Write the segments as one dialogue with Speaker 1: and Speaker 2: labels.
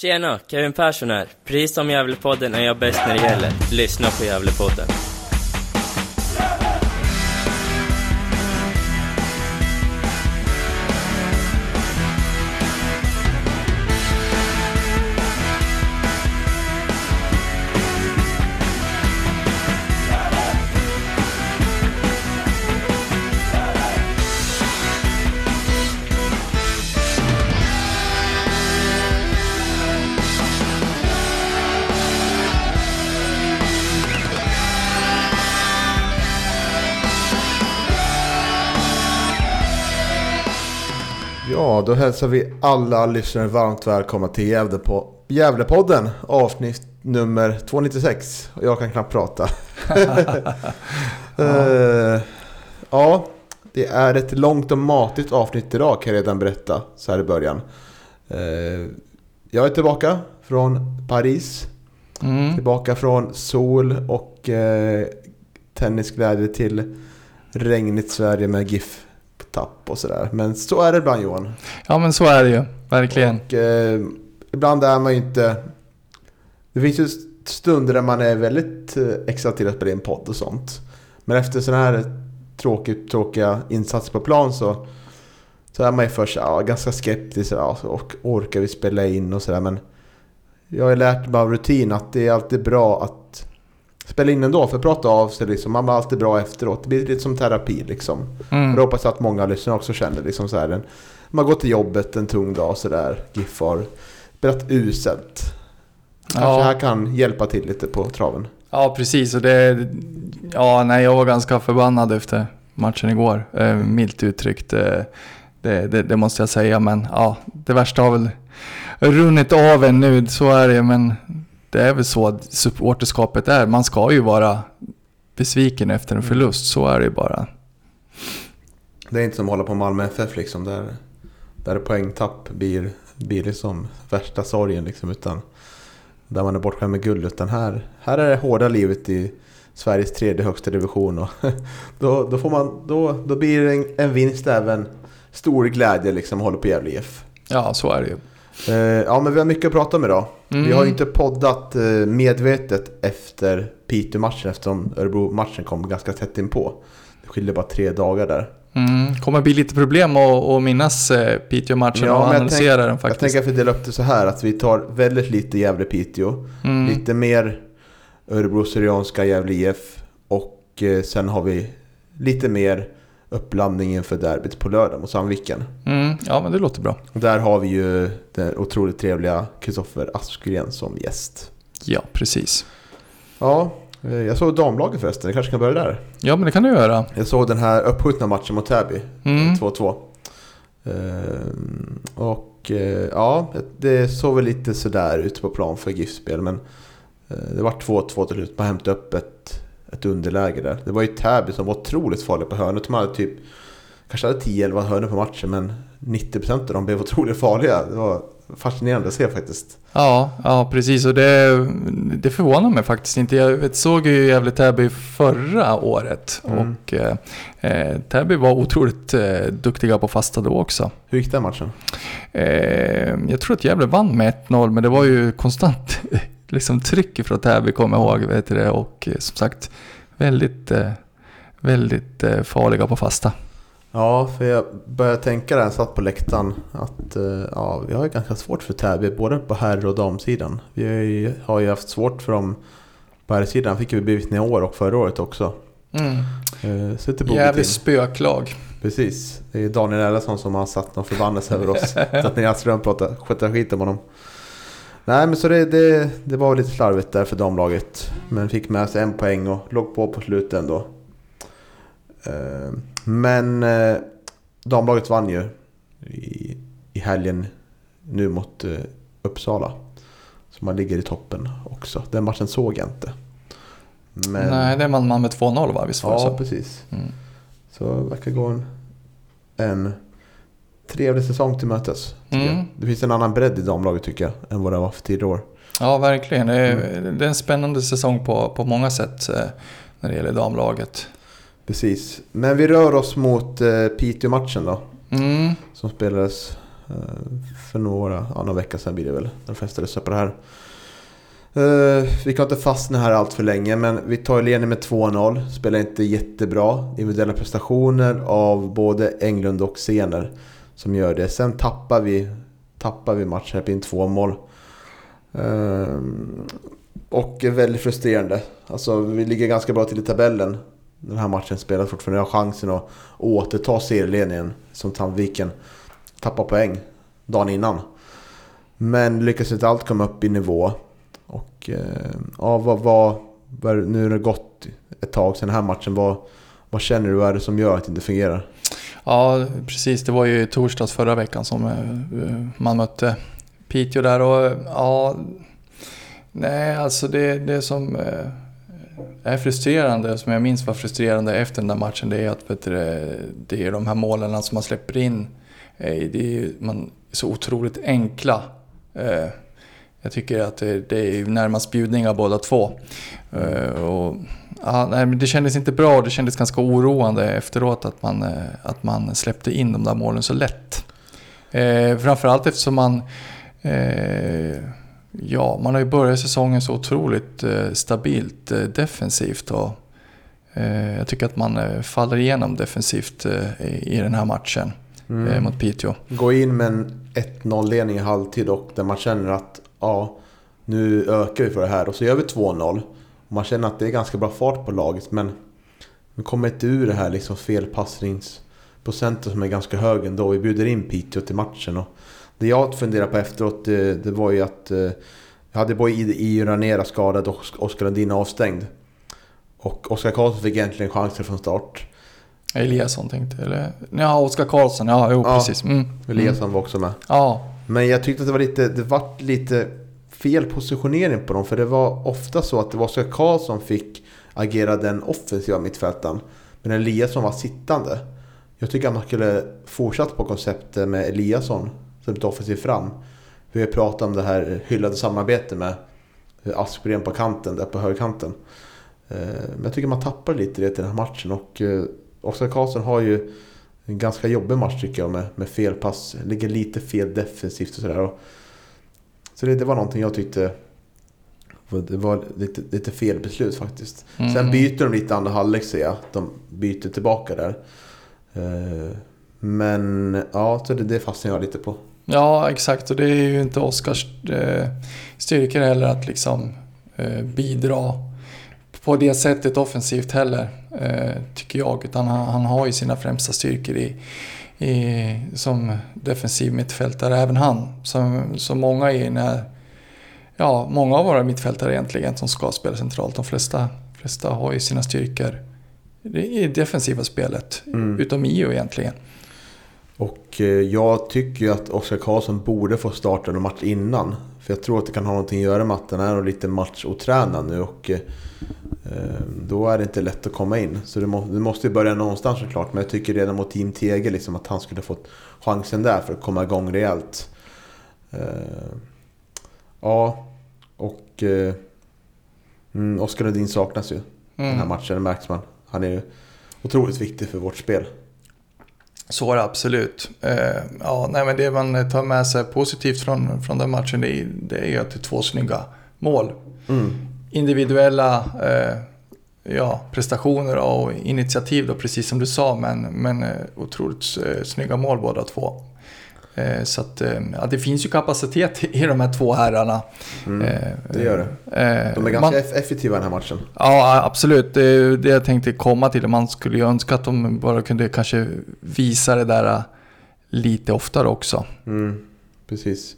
Speaker 1: Tjena, Kevin Persson här. Precis som Gävlepodden är jag bäst när det gäller. Lyssna på Gävlepodden.
Speaker 2: Då hälsar vi alla lyssnare varmt välkomna till Gävlepo- Gävlepodden avsnitt nummer 296. Och jag kan knappt prata. Eh, ja, det är ett långt och matigt avsnitt idag kan jag redan berätta så här i början. Eh, jag är tillbaka från Paris.
Speaker 3: Mm.
Speaker 2: Tillbaka från sol och eh, tennisglädje till regnigt Sverige med GIF på tapp och sådär. Men så är det ibland Johan.
Speaker 3: Ja men så är det ju, verkligen.
Speaker 2: Och, eh, ibland är man ju inte... Det finns ju stunder där man är väldigt eh, exalterad att spela in podd och sånt. Men efter sådana här tråkigt, tråkiga insatser på plan så, så är man ju först ja, ganska skeptisk. Ja, och orkar vi spela in och sådär. Men jag har lärt mig av rutin att det är alltid bra att spela in ändå. För att prata av sig liksom. Man mår alltid bra efteråt. Det blir lite som terapi liksom.
Speaker 3: Mm.
Speaker 2: Jag hoppas att många lyssnare också känner liksom så här. En, man går till jobbet en tung dag sådär. GIF har spelat uselt. Kanske
Speaker 3: Ja.
Speaker 2: här kan hjälpa till lite på traven.
Speaker 3: Ja precis och det... Ja nej jag var ganska förbannad efter matchen igår. Eh, milt uttryckt. Eh, det, det, det måste jag säga men ja, det värsta har väl runnit av en nu. Så är det men det är väl så att supporterskapet är. Man ska ju vara besviken efter en förlust. Så är det ju bara.
Speaker 2: Det är inte som att hålla på Malmö FF liksom. Där, där poängtapp blir, blir liksom värsta sorgen liksom. Utan där man är bortskämd med guld. Utan här, här är det hårda livet i Sveriges tredje högsta division. Och då, då, får man, då, då blir det en, en vinst även stor glädje liksom. Håller på Gävle IF.
Speaker 3: Ja så är det ju.
Speaker 2: Eh, ja men vi har mycket att prata om idag.
Speaker 3: Mm.
Speaker 2: Vi har ju inte poddat eh, medvetet efter Piteå-matchen eftersom Örebro-matchen kom ganska tätt inpå. Det skiljer bara tre dagar där.
Speaker 3: Mm, kommer bli lite problem att, att minnas eh, Piteå-matchen
Speaker 2: Ja,
Speaker 3: och
Speaker 2: jag
Speaker 3: analysera den
Speaker 2: Jag
Speaker 3: faktiskt.
Speaker 2: tänker att vi delar upp det så här att vi tar väldigt lite Gävle-Piteå.
Speaker 3: Mm.
Speaker 2: Lite mer Örebro-Syrianska Gävle IF. Och sen har vi lite mer uppladdning inför derbyt på lördag mot Sandviken.
Speaker 3: Mm, ja men det låter bra.
Speaker 2: Och där har vi ju den otroligt trevliga Kristoffer Askgren som gäst.
Speaker 3: Ja, precis.
Speaker 2: Ja, eh, jag såg damlaget förresten. Jag kanske kan börja där.
Speaker 3: Ja, men det kan du göra.
Speaker 2: Jag såg den här uppskjutna matchen mot Täby.
Speaker 3: Mm.
Speaker 2: 2-2. Ehm, och eh, ja, det såg väl lite sådär ut på plan för GIF-spel. Men eh, det var 2-2 till slut. Man hämtade upp ett, ett underläge där. Det var ju Täby som var otroligt farlig på hörnet. De hade typ kanske hade 10-11 hörnor på matchen. Men 90% av dem blev otroligt farliga. Det var fascinerande att se faktiskt.
Speaker 3: Ja, ja precis. Och det, det förvånar mig faktiskt inte. Jag vet, såg ju Gävle-Täby förra året.
Speaker 2: Mm.
Speaker 3: Och eh, eh, Täby var otroligt eh, duktiga på fasta då också.
Speaker 2: Hur gick den matchen?
Speaker 3: Eh, jag tror att Gävle vann med 1-0, men det var ju konstant liksom, tryck från Täby, kommer jag ihåg. Vet det? Och eh, som sagt, väldigt, eh, väldigt eh, farliga på fasta.
Speaker 2: Ja, för jag började tänka när jag satt på läktaren att ja, vi har ju ganska svårt för Täby, både på herr och damsidan. Vi har ju, har ju haft svårt för dem på herrsidan, fick vi bevittna i år och förra året också.
Speaker 3: Mm.
Speaker 2: Så
Speaker 3: Jävligt spöklag.
Speaker 2: Precis. Det är Daniel Ellasson som har satt någon förbannelse över oss. Satt ner i Aström och pratade skötte skit om honom. Nej men så det, det, det var lite slarvigt där för damlaget. Men fick med sig en poäng och låg på på slutet ändå. Eh, Men eh, damlaget vann ju i, i helgen nu mot eh, Uppsala. Så man ligger i toppen också. Den matchen såg jag inte. Men,
Speaker 3: Nej, det vann man med 2-0 va? Visst var det
Speaker 2: ja,
Speaker 3: så?
Speaker 2: precis.
Speaker 3: Mm.
Speaker 2: Så det verkar gå en, en trevlig säsong till mötes.
Speaker 3: Mm.
Speaker 2: Det finns en annan bredd i damlaget tycker jag, än vad det var för tidigare år.
Speaker 3: Ja, verkligen. Det är,
Speaker 2: Mm.
Speaker 3: det är en spännande säsong på, på många sätt eh, när det gäller damlaget.
Speaker 2: Precis. Men vi rör oss mot eh, Piteå-matchen då.
Speaker 3: Mm.
Speaker 2: Som spelades Eh, för några, ja, några veckor sedan blir det väl. De flesta lyssnar på det här. Eh, vi kan inte fastna här allt för länge men vi tar ledning med 2-0. Spelar inte jättebra. Individuella prestationer av både Englund och Sener som gör det. Sen tappar vi, tappar vi matchen in två mål. Ehm, och är väldigt frustrerande. Alltså vi ligger ganska bra till i tabellen. Den här matchen spelas fortfarande. Vi har chansen att återta serieledningen som Tandviken tappar poäng dagen innan. Men lyckas inte allt komma upp i nivå. Och ehm, ja, vad, vad, vad, nu har det gått ett tag sedan den här matchen. Vad, vad känner du? Vad är det som gör att det inte fungerar?
Speaker 3: Ja, precis. Det var ju torsdags förra veckan som eh, man mötte Piteå där och ja... Nej, alltså det, det som eh, är frustrerande, som jag minns var frustrerande efter den där matchen, det är att vet du, det är de här målen som man släpper in. Eh, det är man, så otroligt enkla. Jag tycker att det, det är närmast bjudningar båda två. Och, ja, nej, men det kändes inte bra det kändes ganska oroande efteråt att man, uh, att man släppte in de där målen så lätt. Uh, framförallt eftersom man Ja, man har ju börjat säsongen så otroligt stabilt defensivt och jag tycker att man faller igenom defensivt i den här matchen mm. mot Piteå.
Speaker 2: Gå in med en 1-0-ledning i halvtid och där man känner att ja, nu ökar vi för det här och så gör vi 2-0. Man känner att det är ganska bra fart på laget men vi kommer inte ur det här liksom felpassningsprocenten som är ganska hög ändå. Vi bjuder in Piteå till matchen och det jag funderade på efteråt det, det var ju att eh, jag hade både i Ranera skadad och Oskar Landin avstängd. Och Oskar Karlsson fick egentligen chanser från start.
Speaker 3: Eliasson tänkte eller? Ja, Oskar Karlsson. Ja, jo, ja, precis. Mm.
Speaker 2: Eliasson var också med.
Speaker 3: Ja,
Speaker 2: men jag tyckte att det var lite, det var lite fel positionering på dem. För det var ofta så att det var Oskar Karlsson fick agera den offensiva mittfältaren. Men Eliasson var sittande. Jag tycker att man skulle fortsatt på konceptet med Eliasson som ett offensivt fram. Vi har pratat om det här hyllade samarbetet med Aspgren på kanten, där på högerkanten. Eh, men jag tycker man tappar lite det i den här matchen. Och eh, Oskar Karlsson har ju en ganska jobbig match tycker jag med, med fel pass. Ligger lite fel defensivt och sådär. Så det, det var någonting jag tyckte det var lite, lite fel beslut faktiskt. Mm. Sen byter de lite andra halvlek ser jag. De byter tillbaka där. Eh, men ja, så det, det fastnar jag lite på.
Speaker 3: Ja, exakt. Och det är ju inte Oskars eh, styrkor heller att liksom eh, bidra på det sättet offensivt heller, tycker jag. Utan han, han, har ju sina främsta styrkor i, i, som defensiv mittfältare, även han. Som, som många är när, ja, många av våra mittfältare egentligen som ska spela centralt. De flesta, flesta har ju sina styrkor i det defensiva spelet, mm. utom Io egentligen.
Speaker 2: Och eh, jag tycker ju att Oskar Karlsson borde få starta en match innan. För jag tror att det kan ha någonting att göra med att den är lite matchotränad nu. Och eh, då är det inte lätt att komma in. Så det måste ju börja någonstans såklart. Men jag tycker redan mot Team Tegel liksom att han skulle fått chansen där för att komma igång rejält. Eh, ja, och eh, mm, Oskar Lundin saknas ju mm. den här mm. matchen, det märks man. Han är ju otroligt viktig för vårt spel.
Speaker 3: Så är det absolut. Eh, ja, nej, men det man tar med sig positivt från, från den matchen det är, det är ju att det är två snygga mål. Mm. Individuella eh, ja, prestationer och initiativ då, precis som du sa, men, men eh, otroligt eh, snygga mål båda två. Eh, så att, ja, det finns ju kapacitet i de här två herrarna.
Speaker 2: Mm, det gör det. De är ganska man, effektiva i den här matchen.
Speaker 3: Ja, absolut. Det är det jag tänkte komma till. Man skulle ju önska att de bara kunde kanske visa det där lite oftare också.
Speaker 2: Mm, precis.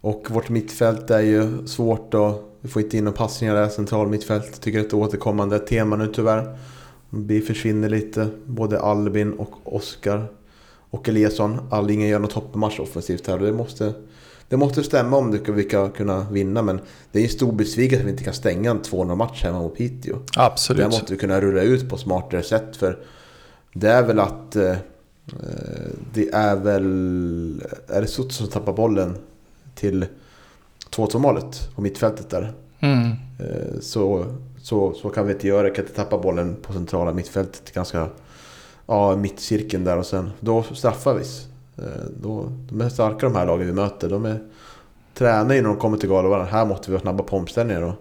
Speaker 2: Och vårt mittfält är ju svårt att... Vi får inte in några passningar där, central mittfält. Tycker det är ett återkommande tema nu tyvärr. Vi försvinner lite, både Albin och Oskar och Eliasson. Allinge gör något toppenmatch offensivt här. Det måste, det måste stämma om vi ska kunna vinna. Men det är en stor besvikelse att vi inte kan stänga en 200-match hemma mot Piteå.
Speaker 3: Absolut.
Speaker 2: Det måste vi kunna rulla ut på smartare sätt. För det är väl att... Eh, det är väl... Är det Sutto som tappar bollen till 2-2 målet på mittfältet där?
Speaker 3: Mm.
Speaker 2: Eh, så, så, så kan vi inte göra. Kan inte tappa bollen på centrala mittfältet ganska ja, mittcirkeln där och sen då straffar vi. Eh, då, de är starka de här lagen vi möter. De är, tränar ju när de kommer till Galovarandra. Här måste vi ha snabba på omställningar. Och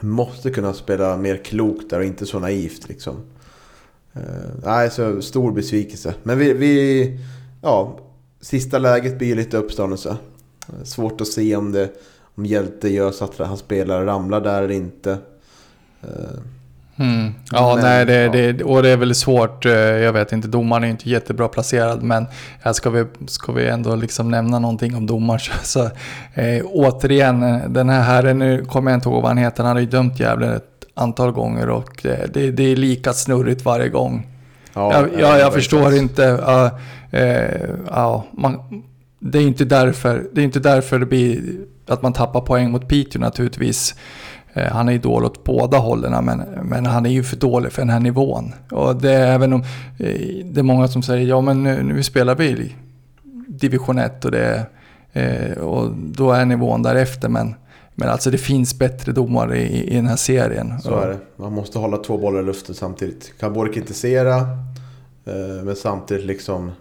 Speaker 2: måste kunna spela mer klokt där och inte så naivt liksom. Uh, nej, så stor besvikelse. Men vi, vi... Ja, sista läget blir lite uppståndelse. Svårt att se om, det, om Hjälte gör så att han spelar ramlar där eller inte. Uh,
Speaker 3: Mm. Ja, men, nej, det, ja. Det, och det är väl svårt. Eh, jag vet inte, domaren är inte jättebra placerad. Men här ska vi, ska vi ändå liksom nämna någonting om domaren. Så, eh, återigen, den här herren, nu kommer jag inte ihåg vad han heter. Han har ju dömt Gävle ett antal gånger och det, det, det är lika snurrigt varje gång. Ja, jag, jag, jag förstår inte. Uh, uh, uh, man, det är inte därför det, är inte därför det blir att man tappar poäng mot Piteå naturligtvis. Eh, han är ju dålig åt båda hållen, men, men han är ju för dålig för den här nivån. Och det är även om eh, det är många som säger ja men nu, nu spelar vi division 1 och, det, eh, och då är nivån därefter. Men, men alltså det finns bättre domare i, i den här serien.
Speaker 2: Så är det. Man måste hålla två bollar i luften samtidigt. Kan både kritisera men samtidigt liksom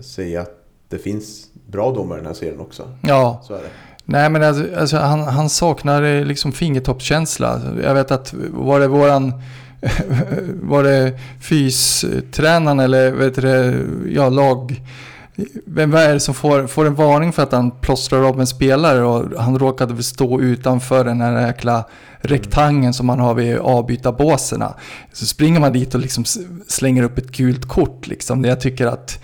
Speaker 2: säga att det finns bra domare i den här serien också.
Speaker 3: Ja.
Speaker 2: Så är det.
Speaker 3: Nej men alltså, alltså, han, han saknar eh, liksom fingertoppskänsla. Jag vet att var det våran var det fystränaren eller vet du, ja, lag... Vem är det som får, får en varning för att han plåstrar av en spelare och han råkade stå utanför den här jäkla rektangeln som man har vid avbytarbåserna. Så springer man dit och liksom slänger upp ett gult kort liksom. Jag tycker att,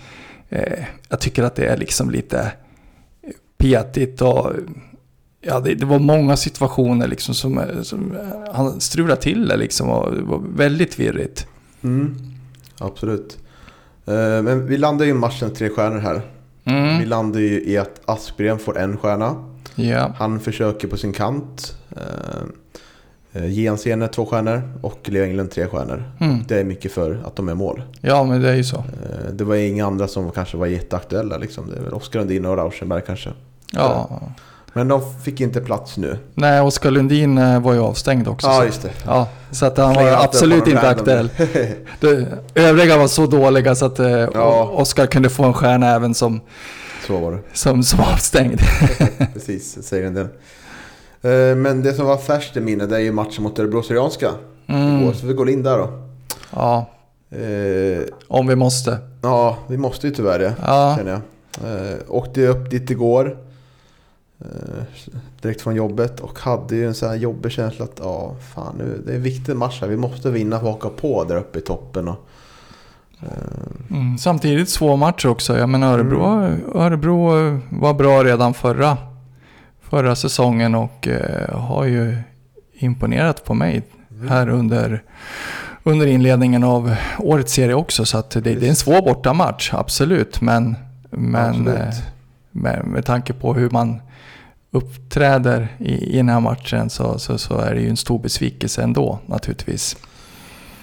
Speaker 3: eh, jag tycker att det är liksom lite petigt och ja, det, det, var många situationer liksom som, som han strulade till det liksom och det var väldigt virrigt.
Speaker 2: Mm, absolut. Men vi landar ju i matchen tre stjärnor här. Mm. Vi landar ju i att Aspgren får en stjärna.
Speaker 3: Yeah.
Speaker 2: Han försöker på sin kant. Jensen två stjärnor och Leo Englund tre stjärnor. Mm. Det är mycket för att de är mål.
Speaker 3: Ja, men det är ju så.
Speaker 2: Det var inga andra som kanske var jätteaktuella. Liksom. Det är väl Oskar Lundin och Rauschenberg kanske.
Speaker 3: Ja.
Speaker 2: Men de fick inte plats nu.
Speaker 3: Nej, Oskar Lundin eh, var ju avstängd också.
Speaker 2: Ja,
Speaker 3: så.
Speaker 2: just det.
Speaker 3: Ja, så att han var absolut inte aktuell. De övriga var så dåliga så att eh, ja. Oskar kunde få en stjärna även som,
Speaker 2: så var det.
Speaker 3: som, som avstängd.
Speaker 2: Precis, säger en del. Eh, men det som var färskt i minne det är ju matchen mot Örebro Syrianska. Mm. Så vi går in där då.
Speaker 3: Ja. Eh, Om vi måste.
Speaker 2: Ja, vi måste ju tyvärr det. Ja. Känner jag. Eh, åkte upp dit igår. Eh, direkt från jobbet och hade ju en sån här jobbig känsla att ja, fan nu, det är en viktig match här. Vi måste vinna för att haka på där uppe i toppen. Och,
Speaker 3: eh. mm, samtidigt svår match också. Jag menar Örebro, mm. Örebro var bra redan förra, förra säsongen och eh, har ju imponerat på mig mm. här under, under inledningen av årets serie också. Så det, det är en svår bortamatch, absolut. Men men eh, med, med tanke på hur man uppträder i, i den här matchen så, så, så, är det ju en stor besvikelse ändå naturligtvis.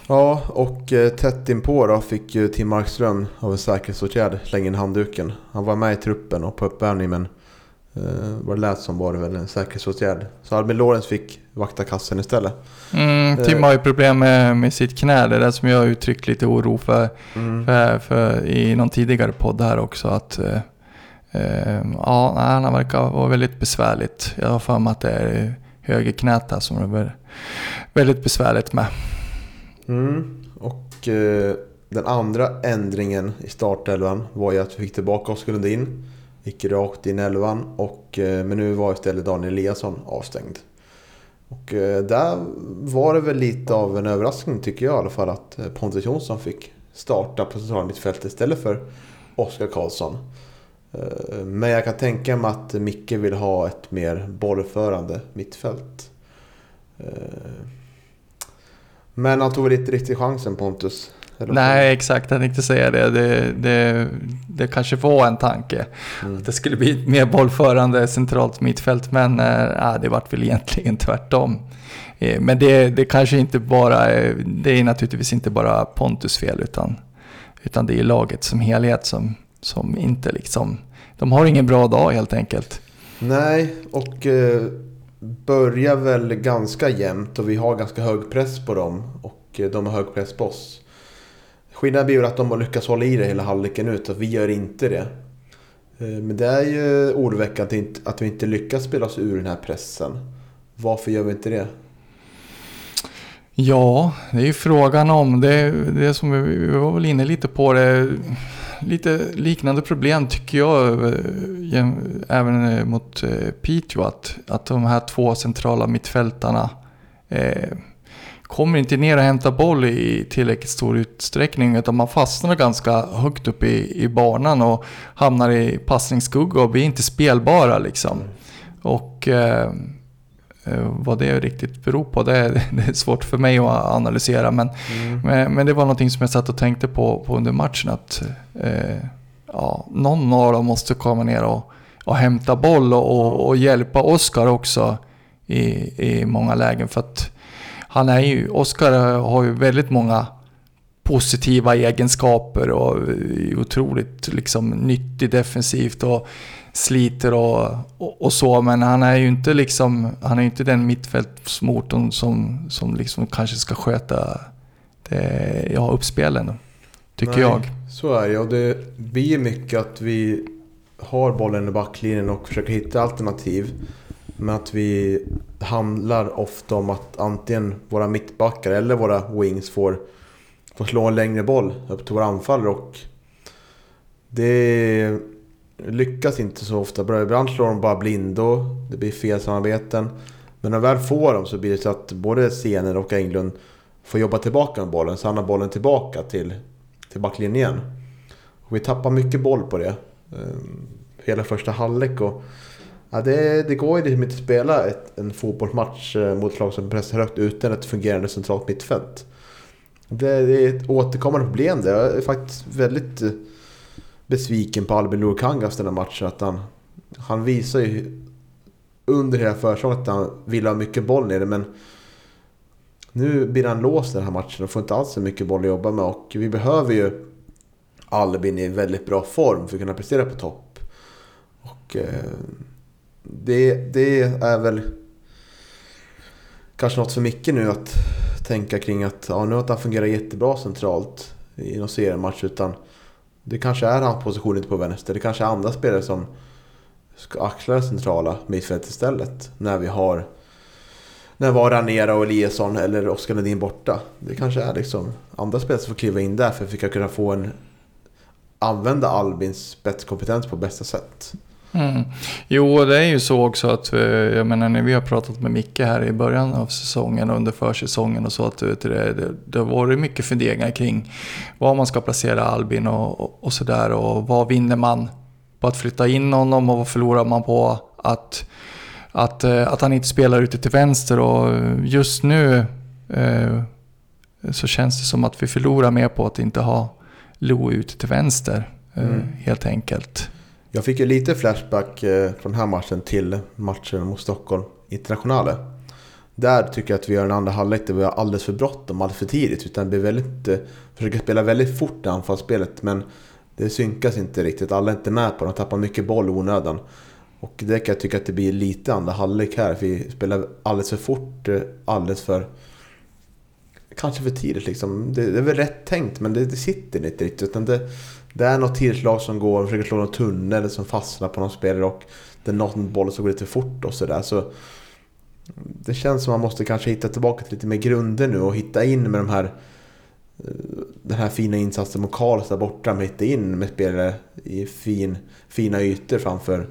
Speaker 2: Ja, och eh, tätt inpå då fick ju Tim Markström av en säkerhetsåtgärd slänga in handduken. Han var med i truppen och på uppvärmning men vad det lät som var det väl en säkerhetsåtgärd. Så Albin Lorenz fick vakta kassen istället.
Speaker 3: Mm, Tim har ju problem med, med sitt knä. Det är det som jag har uttryckt lite oro för, mm. för, för, i någon tidigare podd här också. Att, eh, eh ja, han verkar vara väldigt besvärligt. Jag har för mig att det är högerknät där som det är väldigt besvärligt med.
Speaker 2: Mm. Och eh, den andra ändringen i startelvan var ju att vi fick tillbaka Oskar Lundin. Gick rakt in i elvan. Och, eh, men nu var istället Daniel Eliasson avstängd. Och eh, där var det väl lite av en överraskning tycker jag i alla fall att eh, Pontus Jonsson fick starta på centrala mittfältet istället för Oskar Karlsson. Men jag kan tänka mig att Micke vill ha ett mer bollförande mittfält. Men han tog väl inte riktigt chansen Pontus?
Speaker 3: Nej, exakt. Jag tänkte säga det. Det, det, det kanske var en tanke. Mm. Att det skulle bli mer bollförande centralt mittfält. Men äh, det vart väl egentligen tvärtom. Eh, men det, det kanske inte bara Det är naturligtvis inte bara Pontus fel. Utan, utan det är laget som helhet som, som inte liksom... De har ingen bra dag helt enkelt.
Speaker 2: Nej, och eh, börjar väl ganska jämnt och vi har ganska hög press på dem. Och de har hög press på oss skillnaden blir väl att de har lyckats hålla i det hela halvleken ut, att vi gör inte det. Eh, men det är ju oroväckande att vi inte lyckas spela oss ur den här pressen. Varför gör vi inte det?
Speaker 3: Ja, det är ju frågan om. Det, det som vi, vi var väl inne lite på det. Lite liknande problem tycker jag eh, även eh, mot Piteå. Att, att de här två centrala mittfältarna eh, kommer inte ner och hämtar boll i tillräckligt stor utsträckning. Utan man fastnar ganska högt upp i, i banan och hamnar i passningsskugga och blir inte spelbara liksom. Och eh, eh, vad det riktigt beror på, det är, det är svårt för mig att analysera. Men, men, men det var någonting som jag satt och tänkte på, på under matchen. Att eh, ja, någon av dem måste komma ner och, och hämta boll och, och, och hjälpa Oskar också i, i många lägen. För att han är ju, Oskar har ju väldigt många positiva egenskaper och är otroligt liksom nyttig defensivt och sliter och, och, och så. Men han är ju inte liksom, han är inte den mittfältsmotorn som, som liksom kanske ska sköta det, ja, uppspelen tycker
Speaker 2: Nej,
Speaker 3: jag.
Speaker 2: Så är det och det blir mycket att vi har bollen i backlinjen och försöker hitta alternativ. Men att vi handlar ofta om att antingen våra mittbackar eller våra wings får, får slå en längre boll upp till våra anfallare och det lyckas inte så ofta. Ibland slår de bara blindo, det blir fel samarbeten. Men när de väl får dem så blir det så att både Sener och Englund får jobba tillbaka med bollen, så han har bollen tillbaka till, till backlinjen igen. Och vi tappar mycket boll på det. Ehm, hela första halvlek och... Ja, det, det går ju liksom inte att spela ett, en fotbollsmatch eh, mot ett lag som pressar högt utan ett fungerande centralt mittfält. Det, det är ett återkommande problem det. Jag är faktiskt väldigt eh, besviken på Albin Lukangas den här matchen. Att han, han visar ju under hela försäsongen att han vill ha mycket boll nere men nu blir han låst den här matchen och får inte alls så mycket boll att jobba med och vi behöver ju Albin i väldigt bra form för att kunna prestera på topp. Och eh, det, det är väl kanske något för Micke nu att tänka kring att ja, nu har inte han fungerat jättebra centralt i någon seriematch utan det kanske är hans position inte på vänster. Det kanske är andra spelare som ska axla det centrala mittfältet istället. När vi har när var Ranera och Eliasson eller Oskar Ledin borta. Det kanske är liksom andra spelare som får kliva in där för att vi ska kunna få en använda Albins spetskompetens på bästa sätt.
Speaker 3: Mm. Jo, det är ju så också att, eh, jag menar när vi har pratat med Micke här i början av säsongen och under försäsongen och så att det, det, det har varit mycket funderingar kring var man ska placera Albin och, och, och sådär och vad vinner man på att flytta in honom och vad förlorar man på att, att, eh, att han inte spelar ute till vänster och just nu eh, så känns det som att vi förlorar mer på att inte ha Lo ute till vänster eh,
Speaker 2: Mm.
Speaker 3: helt enkelt.
Speaker 2: Jag fick ju lite flashback eh, från den här matchen till matchen mot Stockholm Internationale. Där tycker jag att vi gör en andra halvlek där vi har alldeles för bråttom, alldeles för tidigt. Utan vi väldigt, eh, försöker spela väldigt fort i anfallsspelet men det synkas inte riktigt. Alla är inte med på det, de tappar mycket boll i onödan. Och det kan jag tycka att det blir lite andra halvlek här. Vi spelar alldeles för fort, eh, alldeles för... Kanske för tidigt liksom. Det, det är väl rätt tänkt men det, det sitter inte riktigt. Utan det, det är något tillslag som går, försöker slå någon tunnel som fastnar på någon spelare och det är någon boll som går lite fort och sådär. Så det känns som man måste kanske hitta tillbaka till lite mer grunder nu och hitta in med de här eh, den här fina insatsen mot Karlstad borta, men hitta in med spelare i fin, fina ytor framför,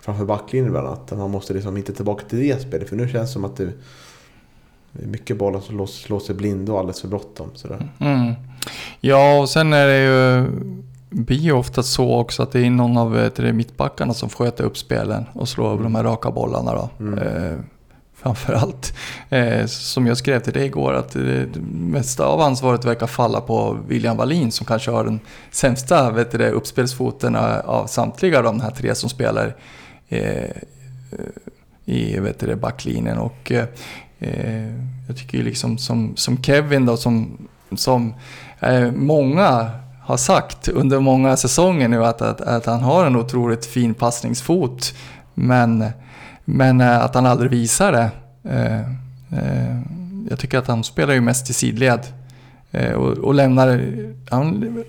Speaker 2: framför backlinjen bland annat. Man måste liksom hitta tillbaka till det spelet, för nu känns det som att det det är mycket bollar som slås, slås sig blind och alldeles för bråttom. Sådär.
Speaker 3: Mm. Ja, och sen är det ju blir ju ofta så också att det är någon av du, mittbackarna som sköter upp spelen och slår över de här raka bollarna då.
Speaker 2: Mm.
Speaker 3: Eh, framförallt. Eh, som jag skrev till dig igår att det, mesta av ansvaret verkar falla på William Wallin som kanske har den sämsta vet du, uppspelsfoten av samtliga de här tre som spelar eh, i vet du, backlinjen. Och, eh, eh, jag tycker ju liksom som, som Kevin då som, som eh, många har sagt under många säsonger nu att, att, att han har en otroligt fin passningsfot. Men, men eh, att han aldrig visar det. Eh, eh, jag tycker att han spelar ju mest i sidled. Eh, och, och lämnar,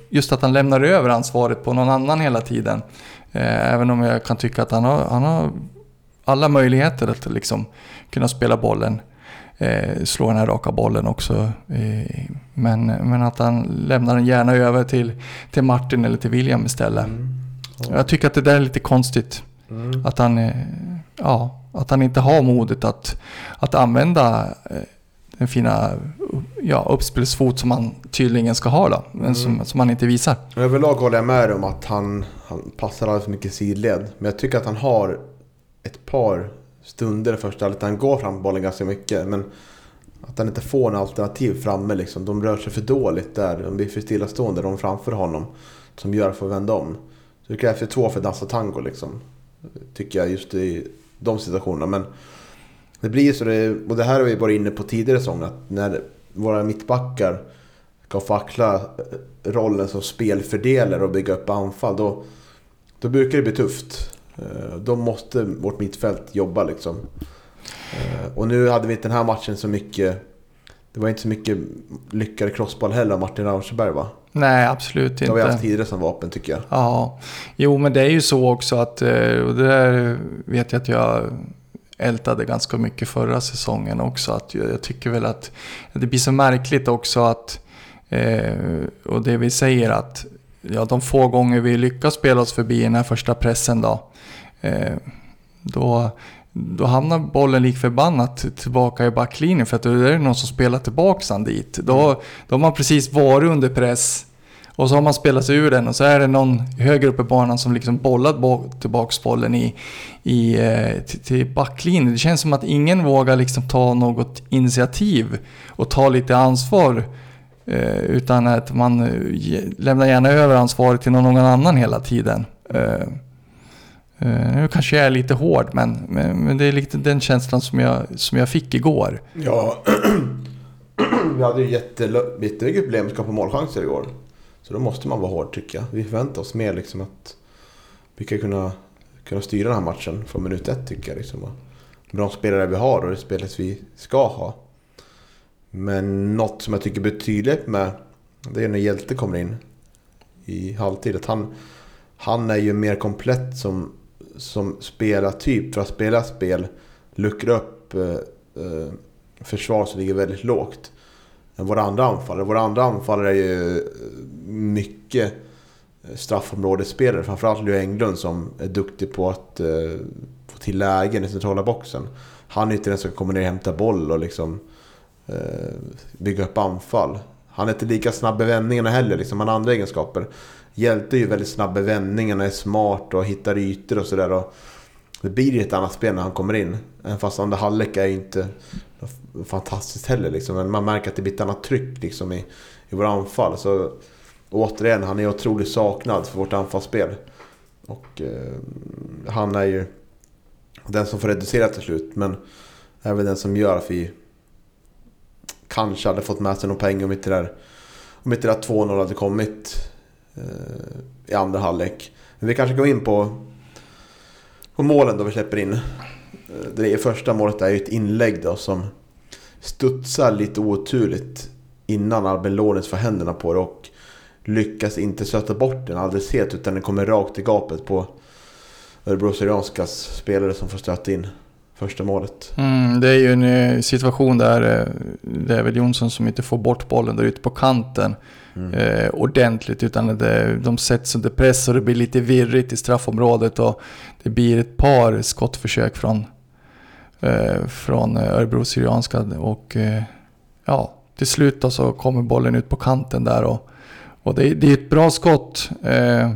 Speaker 3: just att han lämnar över ansvaret på någon annan hela tiden. Eh, även om jag kan tycka att han har, han har alla möjligheter att liksom kunna spela bollen. Eh, slå den här raka bollen också. Eh, men, men att han lämnar den gärna över till, till Martin eller till William istället.
Speaker 2: Mm.
Speaker 3: Jag tycker att det där är lite konstigt.
Speaker 2: Mm.
Speaker 3: Att han, eh, ja, att han inte har modet att, att använda eh, den fina ja, uppspelsfot som han tydligen ska ha då. Men som, som han inte visar.
Speaker 2: Överlag håller jag med om att han, han passar alldeles för mycket sidled. Men jag tycker att han har ett par stunder i första halvlek där han går fram bollen ganska mycket. Men att han inte får en alternativ framme liksom. De rör sig för dåligt där. De blir för stillastående, de framför honom. Som gör att få vända om. Så det krävs ju två för att dansa tango liksom. Tycker jag just i de situationerna. Men det blir så, det, och det här har vi varit inne på tidigare säsonger. Att när våra mittbackar ska fackla eh, rollen som spelfördelare och bygga upp anfall. Då, då brukar det bli tufft. Eh, Då måste vårt mittfält jobba liksom. Eh, Och nu hade vi inte den här matchen så mycket... Det var inte så mycket lyckad crossboll heller av Martin Rauschberg va?
Speaker 3: Nej, absolut
Speaker 2: Det har vi haft
Speaker 3: inte.
Speaker 2: tidigare som vapen tycker jag.
Speaker 3: Ja, jo men det är ju så också att, eh, och det där vet jag att jag ältade ganska mycket förra säsongen också. Att jag, tycker väl att det blir så märkligt också att, och det vi säger att, ja de få gånger vi lyckas spela oss förbi den här första pressen då, då då hamnar bollen lik förbannat tillbaka i backlinjen för att då är det någon som spelar tillbaka den dit. Då, då har man precis varit under press och så har man spelat sig ur den och så är det någon högre upp i banan som liksom bollat bak, tillbaks bollen i, i, eh, till, till backlinjen. Det känns som att ingen vågar liksom ta något initiativ och ta lite ansvar. Eh, utan att man eh, lämnar gärna över ansvaret till någon annan hela tiden. Eh, eh, Eh, nu kanske jag är lite hård men, men, men det är lite den känslan som jag, som jag fick igår.
Speaker 2: Ja, vi hade ju jättemycket problem med att skapa målchanser igår. Så då måste man vara hård tycker jag. Vi förväntar oss mer liksom att vi ska kunna, kunna styra den här matchen från minut ett tycker jag. Liksom. Med de spelare vi har och det spelet vi ska ha. Men något som jag tycker blir tydligt med det är när Hjälte kommer in i halvtid. Att han, han är ju mer komplett som, som spelartyp för att spela spel. Luckra upp eh, eh, försvar som ligger väldigt lågt. Än våra andra anfallare. Våra andra anfallare är ju eh, mycket eh, straffområdesspelare. Framförallt Leo Englund som är duktig på att eh, få till lägen i centrala boxen. Han är inte den som kommer ner och hämtar boll och liksom eh, bygga upp anfall. Han är inte lika snabb i vändningarna heller, liksom. han har andra egenskaper. Hjälte är ju väldigt snabb i vändningarna, är smart och hittar ytor och sådär. Det blir ett annat spel när han kommer in. Även fast andra halvlek är ju inte fantastiskt heller. Liksom. Men man märker att det blir ett annat tryck liksom, i, i våra anfall. Så återigen, han är otroligt saknad för vårt anfallsspel. Och eh, han är ju den som får reducera till slut. Men även den som gör att vi kanske hade fått med sig någon poäng om inte det där, om inte där 2-0 hade kommit Eh, i andra halvlek. Men vi kanske går in på, på målen då vi släpper in. Eh, det första målet är ju ett inlägg då som studsar lite oturligt innan Albin Lorenz får händerna på det och lyckas inte stöta bort den alldeles helt utan den kommer rakt i gapet på Örebro Syrianskas spelare som får stöta in första målet.
Speaker 3: Mm, det är ju en eh, situation där det är väl Jonsson som inte får bort bollen där ute på kanten
Speaker 2: Mm.
Speaker 3: eh, ordentligt utan det, de sätts under press och det blir lite virrigt i straffområdet och det blir ett par skottförsök från, eh, från eh, Örebro Syrianska och eh, ja, till slut då så kommer bollen ut på kanten där och, och det, det är ett bra skott. Eh,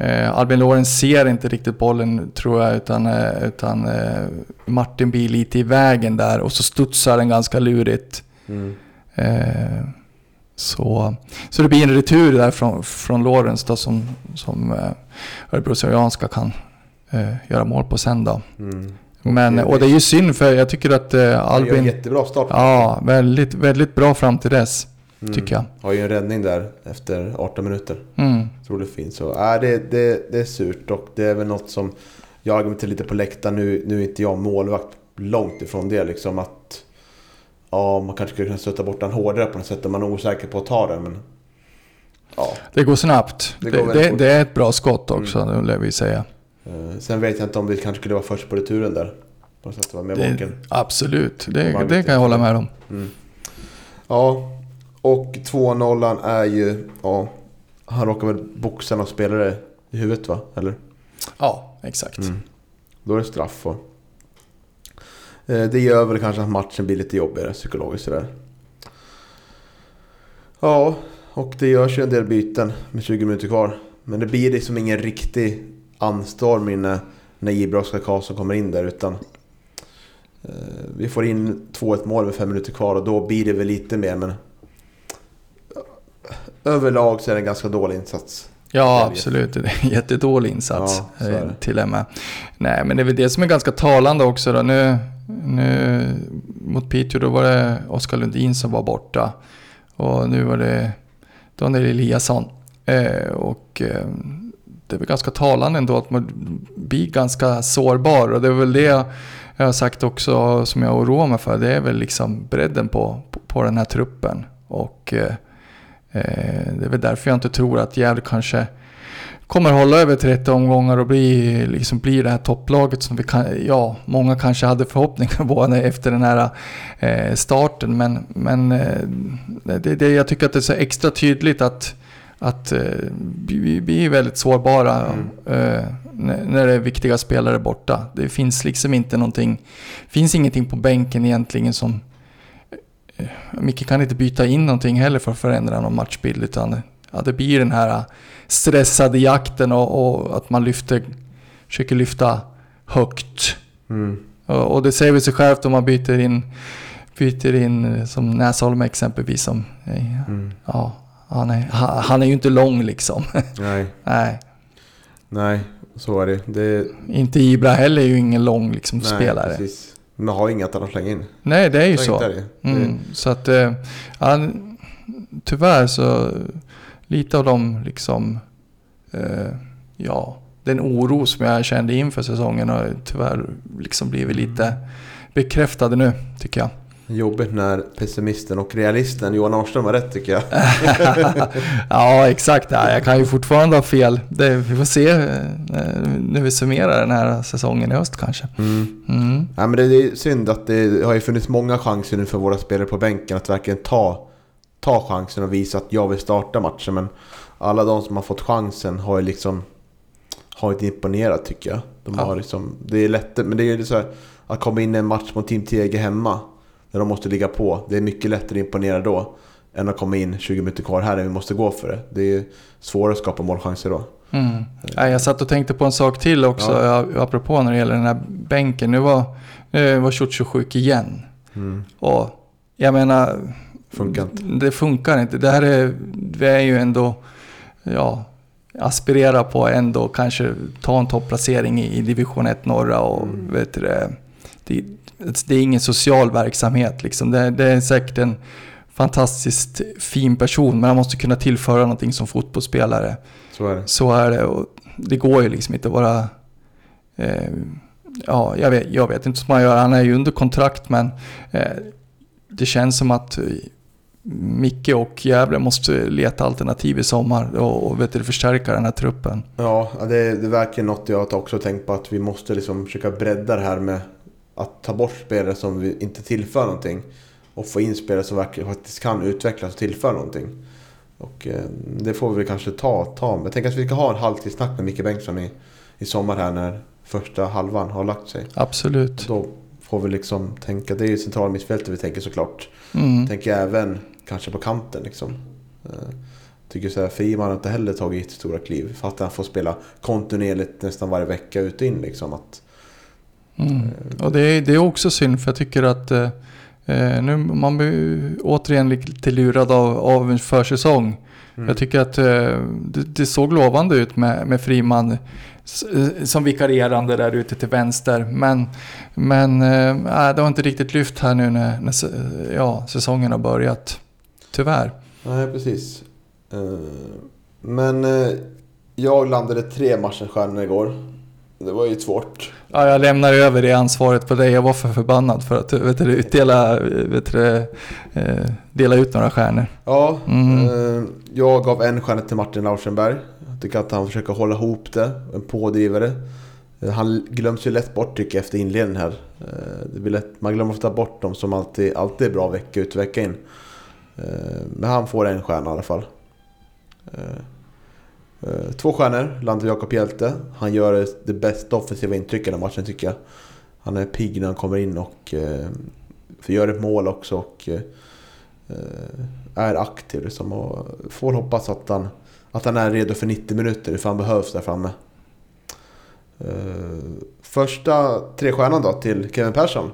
Speaker 3: Eh, Albin Lorenz ser inte riktigt bollen tror jag utan, eh, utan eh, Martin blir lite i vägen där och så studsar den ganska lurigt.
Speaker 2: Mm.
Speaker 3: Så, så det blir en retur där från, från Lorenz då som, som eh, Örebro kan eh, göra mål på sen då.
Speaker 2: Mm.
Speaker 3: Men,
Speaker 2: Det
Speaker 3: och det är ju synd för jag tycker att eh,
Speaker 2: Han gör en
Speaker 3: Albin...
Speaker 2: jättebra start.
Speaker 3: Ja, väldigt, väldigt bra fram till dess
Speaker 2: Mm.
Speaker 3: tycker jag.
Speaker 2: Har ju en räddning där efter 18 minuter.
Speaker 3: Mm.
Speaker 2: Otroligt fint. Så äh, det, det, det är surt och det är väl något som jag argumenterar lite på läktaren. Nu, nu är inte jag målvakt långt ifrån det liksom att, ja, man kanske skulle kunna stötta bort den hårdare på något sätt om man är osäker på att ta den. Men, ja.
Speaker 3: Det går snabbt.
Speaker 2: Det
Speaker 3: Det,
Speaker 2: går
Speaker 3: det, det.
Speaker 2: Mm.
Speaker 3: är ett bra skott också, det lär vi säga.
Speaker 2: Eh, Sen vet jag inte om vi kanske skulle vara först på returen där. På något sätt med
Speaker 3: Det, absolut, det, det kan jag hålla med om.
Speaker 2: Mm. Ja, och 2-0 är ju... Ja, han råkar väl boxa någon spelare i huvudet va? Eller?
Speaker 3: Ja, exakt.
Speaker 2: Mm. Då är det straff och... Eh, Det gör väl kanske att matchen blir lite jobbigare psykologiskt sådär. Ja, och det görs ju en del byten med 20 minuter kvar. Men det blir liksom ingen riktig anstormning när, när Jibra Oskar Karlsson kommer in där utan... eh, Vi får in 2-1 mål med 5 minuter kvar och då blir det väl lite mer men... Överlag så är det en ganska dålig insats.
Speaker 3: Ja, absolut. Det är en jättedålig insats.
Speaker 2: Ja,
Speaker 3: eh, till och med. Nej, men det är väl det som är ganska talande också. Då. Nu, nu mot Piteå, då var det Oskar Lundin som var borta. Och nu var det Daniel Eliasson. Eh, och eh, det är väl ganska talande ändå att man blir ganska sårbar. Och det är väl det jag har sagt också som jag oroar mig för. Det är väl liksom bredden på, på, på den här truppen. Och eh, eh Det är väl därför jag inte tror att Gävle kanske kommer hålla över 30 omgångar och bli, liksom bli det här topplaget som vi kan, ja, många kanske hade förhoppningar på efter den här eh, starten. Men, men eh, det, det, jag tycker att det är så extra tydligt att, att eh, vi, vi är väldigt sårbara eh, när, när det är viktiga spelare borta. Det finns liksom inte någonting, finns ingenting på bänken egentligen som Micke kan inte byta in någonting heller för att förändra någon matchbild. Utan ja, det blir den här stressade jakten och, och att man lyfter, försöker lyfta högt.
Speaker 2: Mm.
Speaker 3: Och, och det säger väl sig självt om man byter in, byter in eh, som Näsholm exempelvis. Som, eh,
Speaker 2: Mm.
Speaker 3: ja, han, är, han, är ju inte lång liksom.
Speaker 2: Nej,
Speaker 3: Nej,
Speaker 2: nej, så är det. det
Speaker 3: inte Ibra heller är ju ingen lång liksom,
Speaker 2: nej,
Speaker 3: spelare.
Speaker 2: Precis. Man har inget att slänga in.
Speaker 3: Nej, det är ju
Speaker 2: Så är det.
Speaker 3: Mm, så att, eh, ja, tyvärr så lite av de liksom, eh, ja, den oro som jag kände inför säsongen har tyvärr liksom blivit lite bekräftade nu, tycker jag.
Speaker 2: Jobbigt när pessimisten och realisten Johan Arnström har rätt tycker jag.
Speaker 3: ja, exakt. Ja, jag kan ju fortfarande ha fel. Det, vi får se eh, när vi summerar den här säsongen i höst kanske.
Speaker 2: Mm.
Speaker 3: Mm.
Speaker 2: Ja, men det är synd att det har ju funnits många chanser nu för våra spelare på bänken att verkligen ta, ta chansen och visa att jag vill starta matchen. Men alla de som har fått chansen har ju liksom har inte imponerat tycker jag. De
Speaker 3: Ja.
Speaker 2: har liksom, det är lätt, men det är ju så här, att komma in i en match mot Team Tege hemma när de måste ligga på. Det är mycket lättare att imponera då än att komma in 20 minuter kvar här när vi måste gå för det. Det är ju svårare att skapa målchanser då.
Speaker 3: Mm. Ja, jag satt och tänkte på en sak till också, ja. apropå när det gäller den här bänken. Nu var, nu var Ciuciu sjuk igen.
Speaker 2: Mm.
Speaker 3: Och jag menar,
Speaker 2: Funkar inte.
Speaker 3: det funkar inte. Det här är, vi är ju ändå, ja, aspirerar på ändå kanske ta en topplacering i, i division 1 norra och
Speaker 2: Mm.
Speaker 3: vet du det, det, det är ingen social verksamhet liksom. Det, det är säkert en fantastiskt fin person men han måste kunna tillföra någonting som fotbollsspelare.
Speaker 2: Så är det.
Speaker 3: Så är det och det går ju liksom inte att vara... Eh, ja, jag vet, jag vet inte vad man gör. Han är ju under kontrakt men eh, det känns som att Micke och Gävle måste leta alternativ i sommar och, och vet du, förstärka den här truppen.
Speaker 2: Ja, det är, det är verkligen något jag också tänkt på att vi måste liksom försöka bredda det här med att ta bort spelare som vi inte tillför någonting och få in spelare som verkligen faktiskt kan utvecklas och tillföra någonting. Och eh, det får vi kanske ta, ta. Jag tänker att vi ska ha en halvtidssnack med Micke Bengtsson i, i sommar här när första halvan har lagt sig.
Speaker 3: Absolut.
Speaker 2: Då får vi liksom tänka, det är ju centralmittfältet vi tänker såklart.
Speaker 3: Mm.
Speaker 2: Tänker även kanske på kanten liksom. Eh, Tycker så här, Friman har inte heller tagit jättestora kliv. För att han får spela kontinuerligt nästan varje vecka ut och in liksom. Att,
Speaker 3: Mm. Och det är, det är också synd för jag tycker att eh, eh, nu man blir återigen lite lurad av, av en försäsong.
Speaker 2: mm.
Speaker 3: Jag tycker att eh, det, det såg lovande ut med, med Friman eh, som vikarierande där ute till vänster. Men, men eh, nej, det har inte riktigt lyft här nu när, när ja, säsongen har börjat. Tyvärr.
Speaker 2: Nej, precis. Eh, Men eh, jag landade tre matchstjärnor igår. Det var ju svårt.
Speaker 3: Ja, jag lämnar över det ansvaret på dig. Jag var för förbannad för att vet du, utdela, vet du, eh, dela ut några stjärnor.
Speaker 2: Ja,
Speaker 3: Mm.
Speaker 2: jag gav en stjärna till Martin Lauschenberg. Jag tycker att han försöker hålla ihop det, en pådrivare. Han glöms ju lätt bort tycker jag efter inledningen här. Det blir lätt, man glömmer ofta bort dem som alltid, alltid är bra vecka ut och vecka in. Eh, men han får en stjärna i alla fall. Eh, eh, två stjärnor landar Jakob Hjelte. Han gör det bästa offensiva intrycket av matchen tycker jag. Han är pigg när han kommer in och gör ett mål också. Och, är aktiv liksom och får hoppas att han, att han är redo för 90 minuter för han behövs där framme. Första tre stjärnan då till Kevin Persson.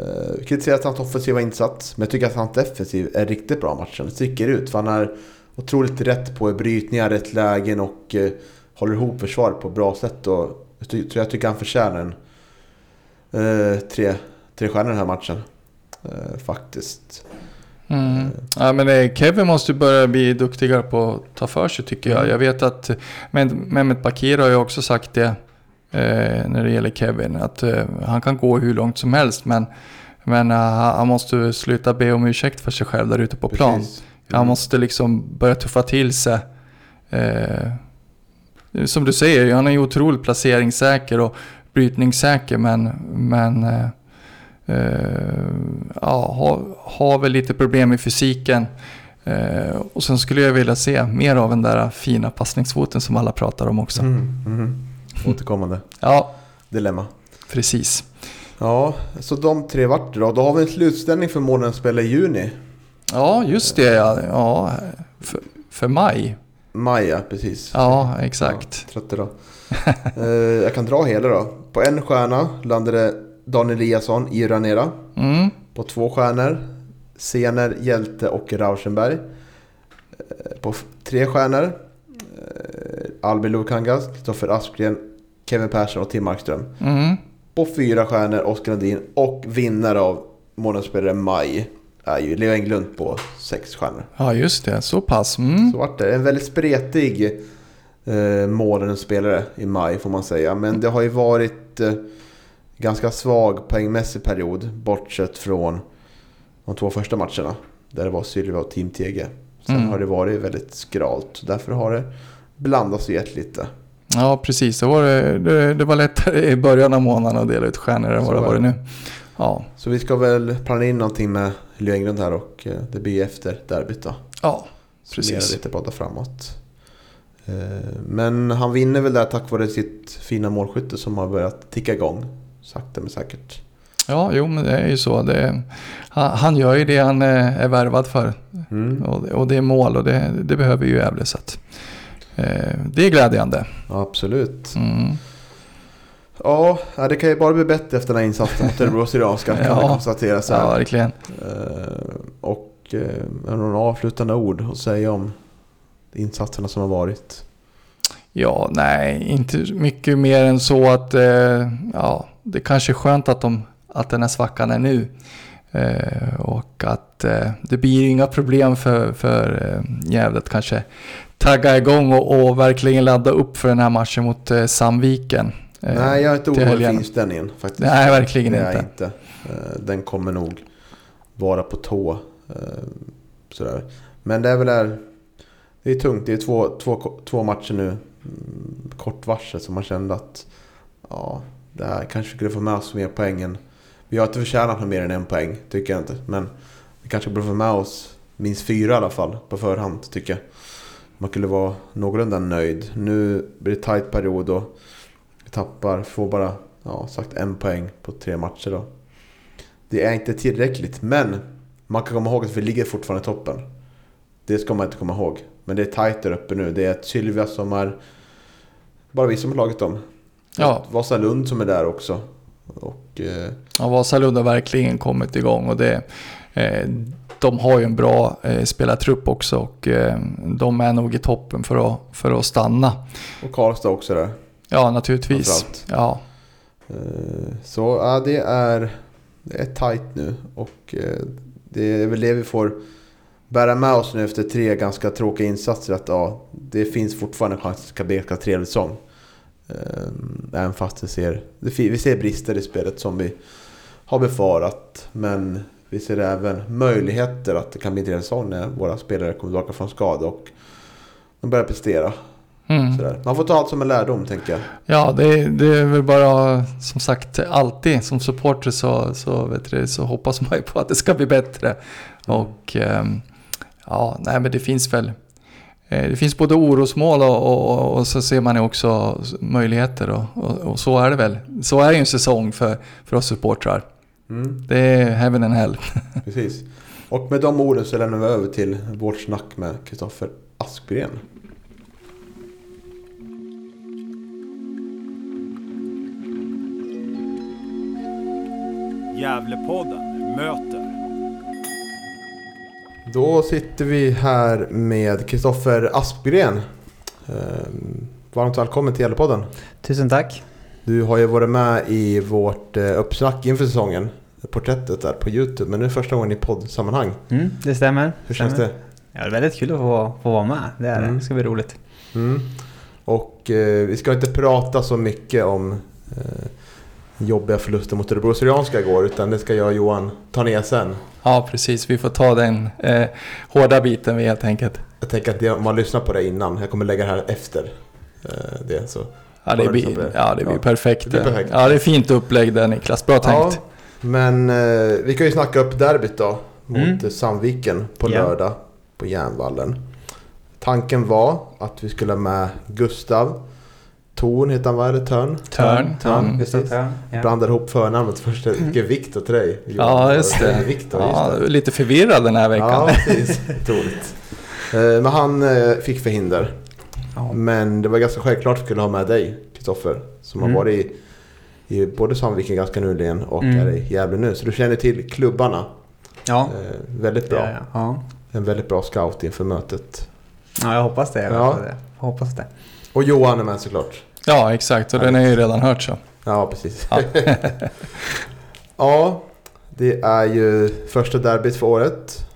Speaker 2: Uh, kritiserat hans offensiva insats, men jag tycker att hans defensiv är riktigt bra i matchen. Sticker ut för han är otroligt rätt på brytningar, rätt lägen och eh, håller ihop försvaret på ett bra sätt. Och jag ty- jag tycker han förtjänar en eh, tre, tre stjärnor den här matchen. Eh, faktiskt.
Speaker 3: Mm. Ja, men eh, Kevin måste börja bli duktigare på att ta för sig tycker jag. Jag vet att Mehmet Bakir har ju också sagt det eh, när det gäller Kevin. Att eh, han kan gå hur långt som helst men, men eh, han måste sluta be om ursäkt för sig själv där ute på plan.
Speaker 2: Precis.
Speaker 3: Han måste liksom börja tuffa till sig. Eh, som du säger, han är ju otroligt placeringssäker och brytningssäker men, men eh, eh, ja, har, har väl lite problem i fysiken. Eh, och sen skulle jag vilja se mer av den där fina passningsfoten som alla pratar om också.
Speaker 2: Mm, mhm. Återkommande
Speaker 3: Ja,
Speaker 2: dilemma.
Speaker 3: precis.
Speaker 2: Ja, så de tre vart det då. Då har vi en slutställning för månadens spel i juni.
Speaker 3: Ja, just det. Ja, ja för, för maj.
Speaker 2: Maja, precis.
Speaker 3: Ja, exakt.
Speaker 2: Ja, trött idag. eh, jag kan dra hela då. På en stjärna landade Daniel Eliasson i Ranera.
Speaker 3: Mm.
Speaker 2: På två stjärnor Sener, Hjälte och Rauschenberg. Eh, På tre stjärnor eh, Albin Lukangas, Kristoffer Aspgren, Kevin Persson och Tim Markström.
Speaker 3: Mm.
Speaker 2: På fyra stjärnor Oskar Nordin och vinnare av månadsspelare Maj är ju Leo Englund på sex stjärnor.
Speaker 3: Ja, just det. Så pass. Mm.
Speaker 2: Så vart det. En väldigt spretig eh, målens spelare i maj får man säga. Men det har ju varit eh, ganska svag poängmässig period bortsett från de två första matcherna. Där det var Sylva och Team TG. Sen
Speaker 3: Mm.
Speaker 2: har det varit väldigt skralt. Därför har det blandats och gett lite.
Speaker 3: Ja, precis. Det var, det, det, var lättare i början av månaden att dela ut stjärnor än vad det
Speaker 2: var
Speaker 3: var det
Speaker 2: det.
Speaker 3: nu. Ja,
Speaker 2: Så vi ska väl planera in någonting med Englund här och eh, det blir efter derbyt då.
Speaker 3: ja
Speaker 2: Precis.
Speaker 3: Precis.
Speaker 2: lite prata framåt. Eh, Men han vinner väl där tack vare sitt fina målskytte som har börjat ticka igång. Sakta men säkert.
Speaker 3: ja jo, men det är ju så. Det, han, han gör ju det han eh, är värvad för.
Speaker 2: Mm.
Speaker 3: Och, det- och det är mål och det, det behöver ju Gävle. Så att, det är glädjande.
Speaker 2: Ja, absolut.
Speaker 3: Mm.
Speaker 2: Ja, ja, det kan ju bara bli bättre efter den här insatsen mot Örebro Syrianska kan
Speaker 3: Ja.
Speaker 2: konstatera så
Speaker 3: Ja,
Speaker 2: här.
Speaker 3: verkligen.
Speaker 2: Eh, Och eh, några avslutande ord att säga om insatserna som har varit?
Speaker 3: Ja, nej, inte mycket mer än så att eh, ja, det kanske är skönt att, de, att den här svackan är nu. Eh, och att eh, det blir inga problem för, för eh, Gävle att kanske tagga igång och, och verkligen ladda upp för den här matchen mot eh, Sandviken. Eh,
Speaker 2: Nej, jag är inte orolig för inställningen faktiskt.
Speaker 3: Nej, verkligen
Speaker 2: det är
Speaker 3: inte.
Speaker 2: inte. Eh, Den kommer nog vara på tå. eh, Sådär. Men det är väl där, det är tungt. Det är två, två, två matcher nu. mm, Kort varsel som man kände att ja, det här kanske skulle få med oss mer poängen. Vi har inte förtjänat mer än en poäng, tycker jag inte. Men vi kanske borde få med oss minst fyra i alla fall på förhand, tycker jag. Man skulle vara någorlunda nöjd. Nu blir det tajt period och vi tappar, får bara ja, sagt en poäng på tre matcher då. Det är inte tillräckligt, men man kan komma ihåg att vi ligger fortfarande i toppen. Det ska man inte komma ihåg. Men det är tajt där uppe nu. Det är Sylvia som är... Bara vi som har laget dem.
Speaker 3: Ja.
Speaker 2: Vasalund som är där också. Och... Eh,
Speaker 3: Ja, Vasalund har verkligen kommit igång och det, eh, de har ju en bra eh, spelartrupp också och eh, de är nog i toppen för att, för att stanna.
Speaker 2: och Karlstad också där.
Speaker 3: Ja, naturligtvis. Ja,
Speaker 2: Eh, Så ja, det är, det är tajt nu och eh, det är väl det vi får bära med oss nu efter tre ganska tråkiga insatser. Att ja, det finns fortfarande chans att det ganska trevlig säsong. Ehm, Även fast vi ser, det vi ser brister i spelet som vi har befarat. Men vi ser även möjligheter att det kan bli en del säsong när våra spelare kommer tillbaka från skada och de börjar prestera.
Speaker 3: Mm.
Speaker 2: Man får ta allt som en lärdom tänker jag.
Speaker 3: Ja, det, det är väl bara som sagt alltid som supporter så, så, vet du, så hoppas man ju på att det ska bli bättre. Och ehm, ja, nej men det finns väl eh, det finns både orosmål och, och, och så ser man ju också möjligheter och, och, och så är det väl. Så är ju en säsong för, för oss supportrar.
Speaker 2: Mm,
Speaker 3: Det är heaven and hell.
Speaker 2: precis. Och med de orden så lämnar vi över till vårt snack med Kristoffer Aspgren.
Speaker 4: Gävlepodden möter.
Speaker 2: Då sitter vi här med Kristoffer Aspgren. Ehm, Varmt välkommen till Gällepodden.
Speaker 5: Tusen tack.
Speaker 2: Du har ju varit med i vårt eh, uppsnack inför säsongen. Porträttet där på Youtube. Men nu är det första gången i poddsammanhang.
Speaker 5: Mm, det stämmer.
Speaker 2: Hur känns
Speaker 5: stämmer.
Speaker 2: det?
Speaker 5: Ja, det är väldigt kul att få, få vara med. Det är det.
Speaker 2: Mm.
Speaker 5: Det ska bli roligt.
Speaker 2: Mm. Och eh, vi ska inte prata så mycket om eh, jobbiga förluster mot Örebro Syrianska igår. Utan det ska jag och Johan ta ner sen.
Speaker 3: Ja, precis. Vi får ta den eh, hårda biten vi helt enkelt.
Speaker 2: Jag tänker att det, om man lyssnar på det innan. Jag kommer lägga det här efter eh, det. Så.
Speaker 3: Ja, det blir,
Speaker 2: liksom det.
Speaker 3: ja, det blir
Speaker 2: Ja,
Speaker 3: perfekt.
Speaker 2: det blir perfekt.
Speaker 3: Ja, det är fint upplägg där Niklas. Bra tänkt.
Speaker 2: Ja, men eh, vi kan ju snacka upp derbyt då. Mot
Speaker 5: Mm.
Speaker 2: Sandviken på
Speaker 5: Ja.
Speaker 2: lördag på Järnvallen. Tanken var att vi skulle ha med Gustav. Torn heter han va? Eller Törn?
Speaker 3: Törn. Mm.
Speaker 5: Gustav
Speaker 2: precis.
Speaker 5: Törn. Ja.
Speaker 2: Blandade ihop förnamnet först. Vilken Viktor till dig.
Speaker 3: Ja, just det.
Speaker 2: Viktor,
Speaker 3: Ja,
Speaker 2: just det.
Speaker 3: lite förvirrad den här veckan.
Speaker 2: Ja, precis. Otroligt. Eh, Men han eh, fick förhinder.
Speaker 5: Ja.
Speaker 2: Men det var ganska självklart att vi skulle ha med dig, Kristoffer. Som
Speaker 5: Mm.
Speaker 2: har varit i, i både Sandviken ganska nyligen och
Speaker 5: Mm.
Speaker 2: är i Gävle nu. Så du känner till klubbarna.
Speaker 5: Ja.
Speaker 2: Eh, väldigt bra.
Speaker 5: Ja, ja. Ja.
Speaker 2: En väldigt bra scout inför mötet.
Speaker 5: ja, jag hoppas det. Jag
Speaker 2: Ja.
Speaker 5: hoppas det. Jag hoppas det.
Speaker 2: Och Johan är med såklart.
Speaker 3: Ja, exakt. Och den är ju redan hört så.
Speaker 2: Ja, precis.
Speaker 3: Ja.
Speaker 2: Ja, det är ju första derbyt för året.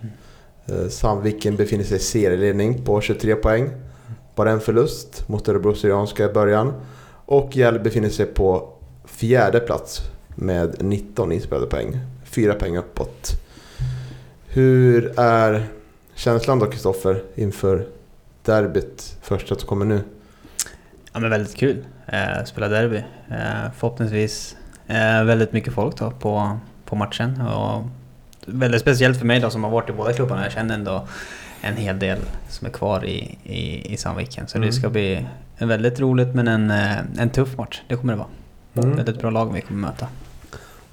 Speaker 2: Eh, Sandviken befinner sig i serieledning på 23 poäng. Bara en förlust mot Örebro Syrianska i början. Och Gävle befinner sig på fjärde plats med 19 inspelade poäng. Fyra poäng uppåt. Hur är känslan då Kristoffer inför derbyt första som kommer nu?
Speaker 5: Ja, men väldigt kul. Eh, spela derby. Eh, förhoppningsvis eh, väldigt mycket folk då på, på matchen. Och väldigt speciellt för mig då som har varit i båda klubbarna. Jag känner ändå en hel del som är kvar i, i, i Sandviken. Så
Speaker 2: Mm.
Speaker 5: det ska bli en väldigt roligt men en, eh, en tuff match. Det kommer det vara.
Speaker 2: Mm.
Speaker 5: Väldigt bra lag vi kommer möta.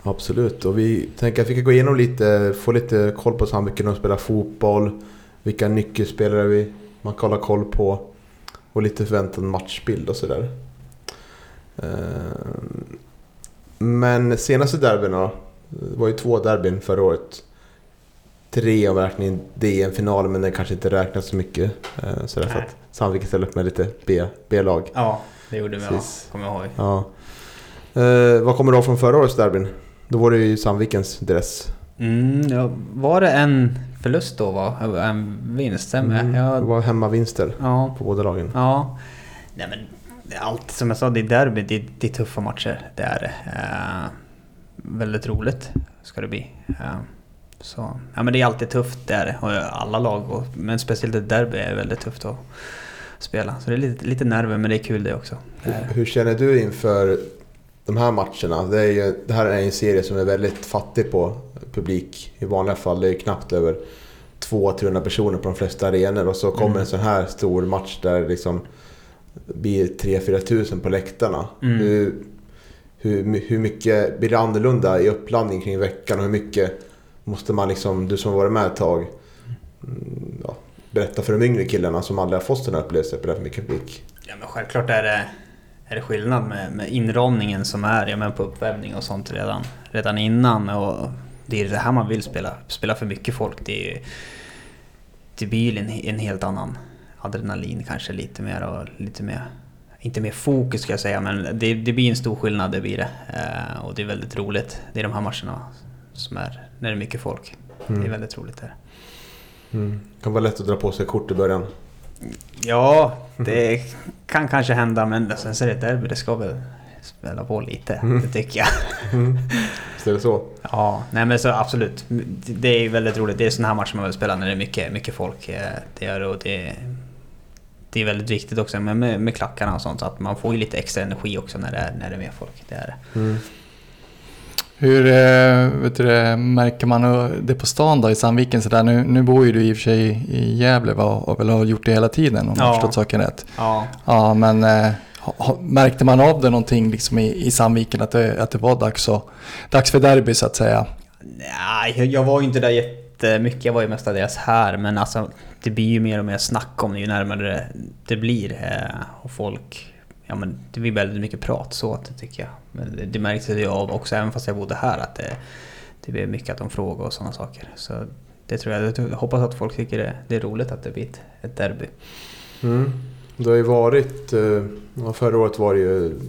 Speaker 2: Absolut, och vi tänker att vi kan gå igenom lite, få lite koll på Sandviken och spela fotboll. Vilka nyckelspelare vi, man kan hålla koll på. Och lite förväntad matchbild och sådär. Eh, Men senaste derbyna var ju två derbyn förra året. Tre om vi räknar in DM-finalen men den kanske inte räknas så mycket. eh, Så därför att Sandviken ställde upp med lite B- B-lag.
Speaker 5: Ja, det gjorde vi. Ja, kommer jag ihåg.
Speaker 2: Ja. Eh, vad kommer du ihåg från förra årets derbyn? Då var det ju Sandvikens dress.
Speaker 5: Mm, ja, var det en förlust då va? En vinst? Stämmer
Speaker 2: Mm,
Speaker 5: ja,
Speaker 2: Det var hemmavinster
Speaker 5: ja,
Speaker 2: på båda lagen.
Speaker 5: ja. Nej men allt som jag sa, det är derby, det är, det är tuffa matcher. Det är det. Eh, väldigt roligt ska det bli. Eh, så, ja men det är alltid tufft, det är det. Och alla lag, och, men speciellt ett derby är väldigt tufft att spela. Så det är lite, lite nerver, men det är kul det också. Det.
Speaker 2: Hur känner du inför de här matcherna? Det, är ju, det här är en serie som är väldigt fattig på publik. I vanliga fall det är ju knappt över 200-300 personer på de flesta arenor. Och så kommer
Speaker 5: Mm.
Speaker 2: en sån här stor match där det liksom blir 3-4 tusen på läktarna.
Speaker 5: Mm.
Speaker 2: Hur, hur, hur mycket blir det annorlunda i uppladdning kring veckan? Och hur mycket måste man liksom, du som har varit med ett tag, mm, ja, berätta för de yngre killarna som aldrig har fått den här upplevelsen på det här mycket publik?
Speaker 5: Ja men självklart är det, är det skillnad med, med inramningen som är ja, men på uppvärmning och sånt redan, redan innan. Och det är det här man vill spela. Spela för mycket folk. Det, är, ju- det blir ju en, en helt annan adrenalin kanske lite mer och lite mer... Inte mer fokus ska jag säga men det, det blir en stor skillnad det blir det. Eh, och det är väldigt roligt. Det är de här matcherna som är när det är mycket folk. Det är
Speaker 2: Mm.
Speaker 5: väldigt roligt. Där.
Speaker 2: Mm. Det kan vara lätt att dra på sig kort i början.
Speaker 5: Ja, det kan kanske hända men sen så är det ett derby, det ska väl spela på lite. Det tycker jag.
Speaker 2: Visst är det så?
Speaker 5: Ja, nej men så absolut. Det är väldigt roligt. Det är sådana här matcher man vill spela när det är mycket, mycket folk. eh, Det det och det, det är väldigt viktigt också med, med, med klackarna och sånt. Så att man får ju lite extra energi också när det är, när det är mer folk. Det är det.
Speaker 2: Mm.
Speaker 3: Hur eh, vet du, märker man det på stan då i Sandviken? Så där? Nu, nu bor ju du i och för sig i Gävle va? och väl har gjort det hela tiden om jag
Speaker 5: Ja.
Speaker 3: har förstått saken rätt.
Speaker 5: Ja.
Speaker 3: Ja, men eh, märkte man av det någonting liksom i, i Sandviken att det, att det var dags, och, dags för derby så att säga?
Speaker 5: Nej, jag- jag var ju inte där jättemycket. Jag var ju mestadels här. Men alltså, det blir ju mer och mer snack om det ju närmare det, blir. eh, Och folk... Ja men det blir väldigt mycket prat så att det tycker jag. Men det, det märkte jag av också även fast jag bodde här att det, det blir mycket att de frågar och sådana saker. Så det tror jag. Jag hoppas att folk tycker det, det är roligt att det blir ett, ett derby.
Speaker 2: Mm. Det har ju varit... eh, Förra året var det ju...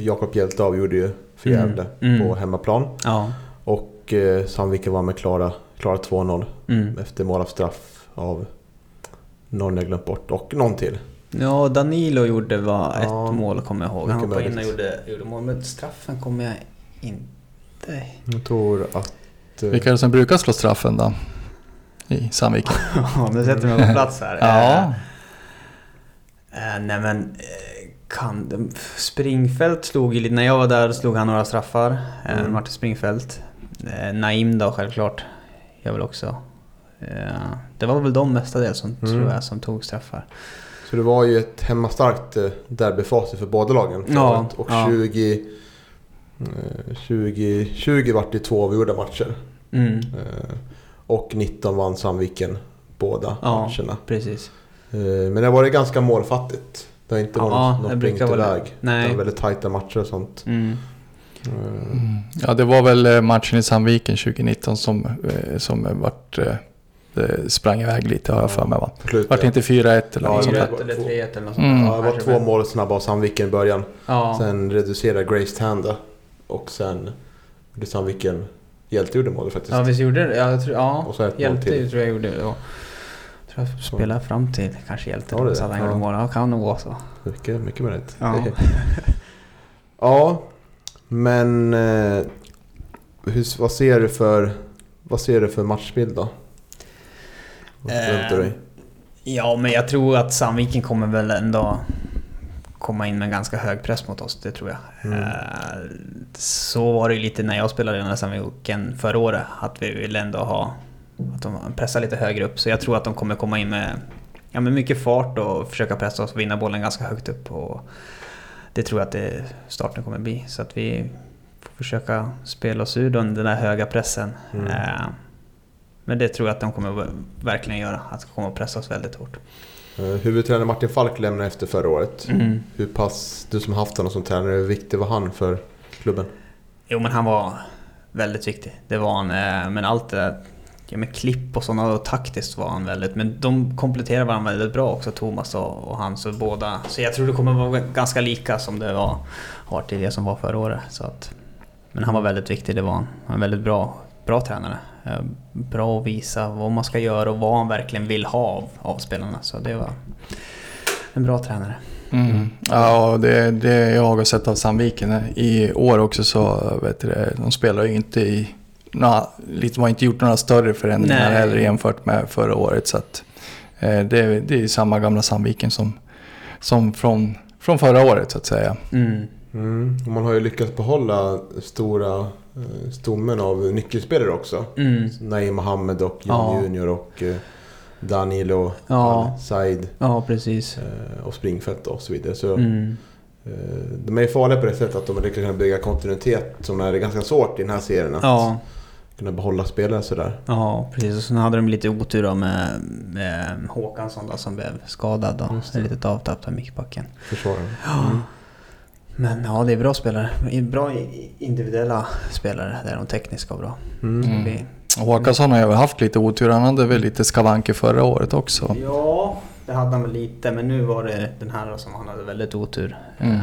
Speaker 2: Jakob Hjälte avgjorde ju för
Speaker 5: Mm.
Speaker 2: Gävle
Speaker 5: Mm.
Speaker 2: på hemmaplan.
Speaker 5: Ja.
Speaker 2: Och eh, Sandviken var med klara, klara 2-0
Speaker 5: Mm.
Speaker 2: efter mål av straff av någon jag glömt bort och någon till.
Speaker 5: Ja, Danilo gjorde var ett
Speaker 2: Ja,
Speaker 5: mål kommer jag ihåg. Han hoppade in och gjorde, gjorde mål. Men straffen kommer jag inte
Speaker 2: Jag tror att... eh,
Speaker 3: Vilka är det som brukar slå straffen då? I Sandviken?
Speaker 5: Ja, nu sätter du mig på plats här.
Speaker 3: Ja.
Speaker 5: Eh, eh, nej men... eh, Kan, Springfält slog ju lite... När jag var där slog han några straffar. Eh,
Speaker 2: Mm.
Speaker 5: Martin Springfält. Eh, Naim då självklart. Jag väl också. Eh, det var väl de mestadels som,
Speaker 2: Mm.
Speaker 5: tror jag, som tog straffar.
Speaker 2: Så det var ju ett hemmastarkt eh, derbyfacit för båda lagen.
Speaker 5: Ja.
Speaker 2: Och
Speaker 5: ja.
Speaker 2: 20... eh, 20, 20 vart det två avgjorda matcher.
Speaker 5: Mm.
Speaker 2: Eh, Och 19 vann Sandviken båda
Speaker 5: Ja.
Speaker 2: matcherna.
Speaker 5: Precis.
Speaker 2: Eh, Men det har varit ganska målfattigt. Det har inte
Speaker 5: Ja,
Speaker 2: varit
Speaker 5: det
Speaker 2: något
Speaker 5: brukar
Speaker 2: blivit
Speaker 5: vara-
Speaker 2: iväg.
Speaker 5: nej.
Speaker 2: Det var väldigt tajta matcher och sånt.
Speaker 5: Mm.
Speaker 2: Eh,
Speaker 3: Mm. Ja, det var väl eh, matchen i Sandviken 2019 som, eh, som eh, vart, eh, det sprang iväg lite har jag för mig va?
Speaker 2: slutet.
Speaker 3: Vart det inte 4-1 eller
Speaker 2: Ja,
Speaker 3: något sånt där?
Speaker 5: eller 3-1 eller något sånt.
Speaker 3: Mm.
Speaker 2: Ja, det var två mål snabba av Sandviken i början.
Speaker 5: Ja.
Speaker 2: Sen reducerade Grace Tanda. Och sen gjorde Sandviken... Hjälte gjorde målet faktiskt.
Speaker 5: Ja, visst gjorde det? Ja, jag tror, ja.
Speaker 2: Och så ett mål
Speaker 5: Hjälte
Speaker 2: till.
Speaker 5: tror jag gjorde. Ja. Tror jag spelade fram till kanske Hjälte.
Speaker 2: Ja, det är
Speaker 5: så att han gjorde
Speaker 2: Ja.
Speaker 5: mål. Ja, kan nog vara så.
Speaker 2: Mycket, mycket möjligt.
Speaker 5: Ja.
Speaker 2: ja, men... Eh, hur, vad ser du för... Vad ser du för matchbild då? Vad
Speaker 5: Eh,
Speaker 2: förväntar du dig?
Speaker 5: Ja, men jag tror att Sandviken kommer väl ändå komma in med ganska hög press mot oss. Det tror jag.
Speaker 2: Mm.
Speaker 5: Eh, Så var det ju lite när jag spelade i den här Sandviken förra året. Att vi ville ändå ha... Att de pressar lite högre upp. Så jag tror att de kommer komma in med, ja, med mycket fart och försöka pressa oss och vinna bollen ganska högt upp. Och det tror jag att det starten kommer bli. Så att vi får försöka spela oss ur den den där höga pressen.
Speaker 2: Mm.
Speaker 5: Men det tror jag att de kommer verkligen göra. Att de kommer att pressa oss väldigt hårt.
Speaker 2: Eh, huvudtränare Martin Falk lämnade efter förra året.
Speaker 5: Mm.
Speaker 2: Hur pass, du som haft honom som tränare, hur viktig var han för klubben?
Speaker 5: Jo men han var väldigt viktig. Det var han. eh, Men allt det där, ja, med klipp och sådana och taktiskt var han väldigt. Men de kompletterar varandra väldigt bra också, Thomas och, och han. Så båda. Så jag tror det kommer vara ganska lika som det var, har till det som var förra året. Så att, men han var väldigt viktig, det var han. Han var väldigt bra, bra tränare. Eh, Bra att visa vad man ska göra och vad han verkligen vill ha av, av spelarna. Så det var en bra tränare.
Speaker 3: Mm. Ja, och det, det jag har sett av Sandviken i år också så vet du, det, de spelar ju inte i... Några, de har inte gjort några större förändringar
Speaker 5: Nej.
Speaker 3: heller jämfört med förra året. Så att, eh, det, det är samma gamla Sandviken som, som från, från förra året så att säga.
Speaker 5: Mm.
Speaker 2: Mm. Man har ju lyckats behålla stora stommen av nyckelspelare också.
Speaker 5: Mm.
Speaker 2: Naim Mohammed och Jan
Speaker 5: Ja.
Speaker 2: Junior och eh, Danilo,
Speaker 5: Ja.
Speaker 2: Said
Speaker 5: Ja, precis.
Speaker 2: eh, och Springfält och så vidare. Så,
Speaker 5: Mm.
Speaker 2: eh, de är farliga på det sättet att de kunna bygga kontinuitet som är ganska svårt i den här serien. Att
Speaker 5: Ja.
Speaker 2: kunna behålla spelare sådär.
Speaker 5: Ja, precis. Och sen hade de lite otur då med, med Håkansson då, som blev skadad. Då.
Speaker 2: Det.
Speaker 5: Ett litet avtapp där, mittbacken.
Speaker 2: Försvarare.
Speaker 5: Ja. Men ja, det är bra spelare. Bra individuella spelare. Det är de tekniska och bra.
Speaker 2: Mm.
Speaker 3: Mm. Håkansson har ju haft lite otur. Han hade väl lite skavanker förra året också.
Speaker 5: Ja, det hade han väl lite. Men nu var det den här som han hade väldigt otur.
Speaker 3: Mm.
Speaker 5: Eh,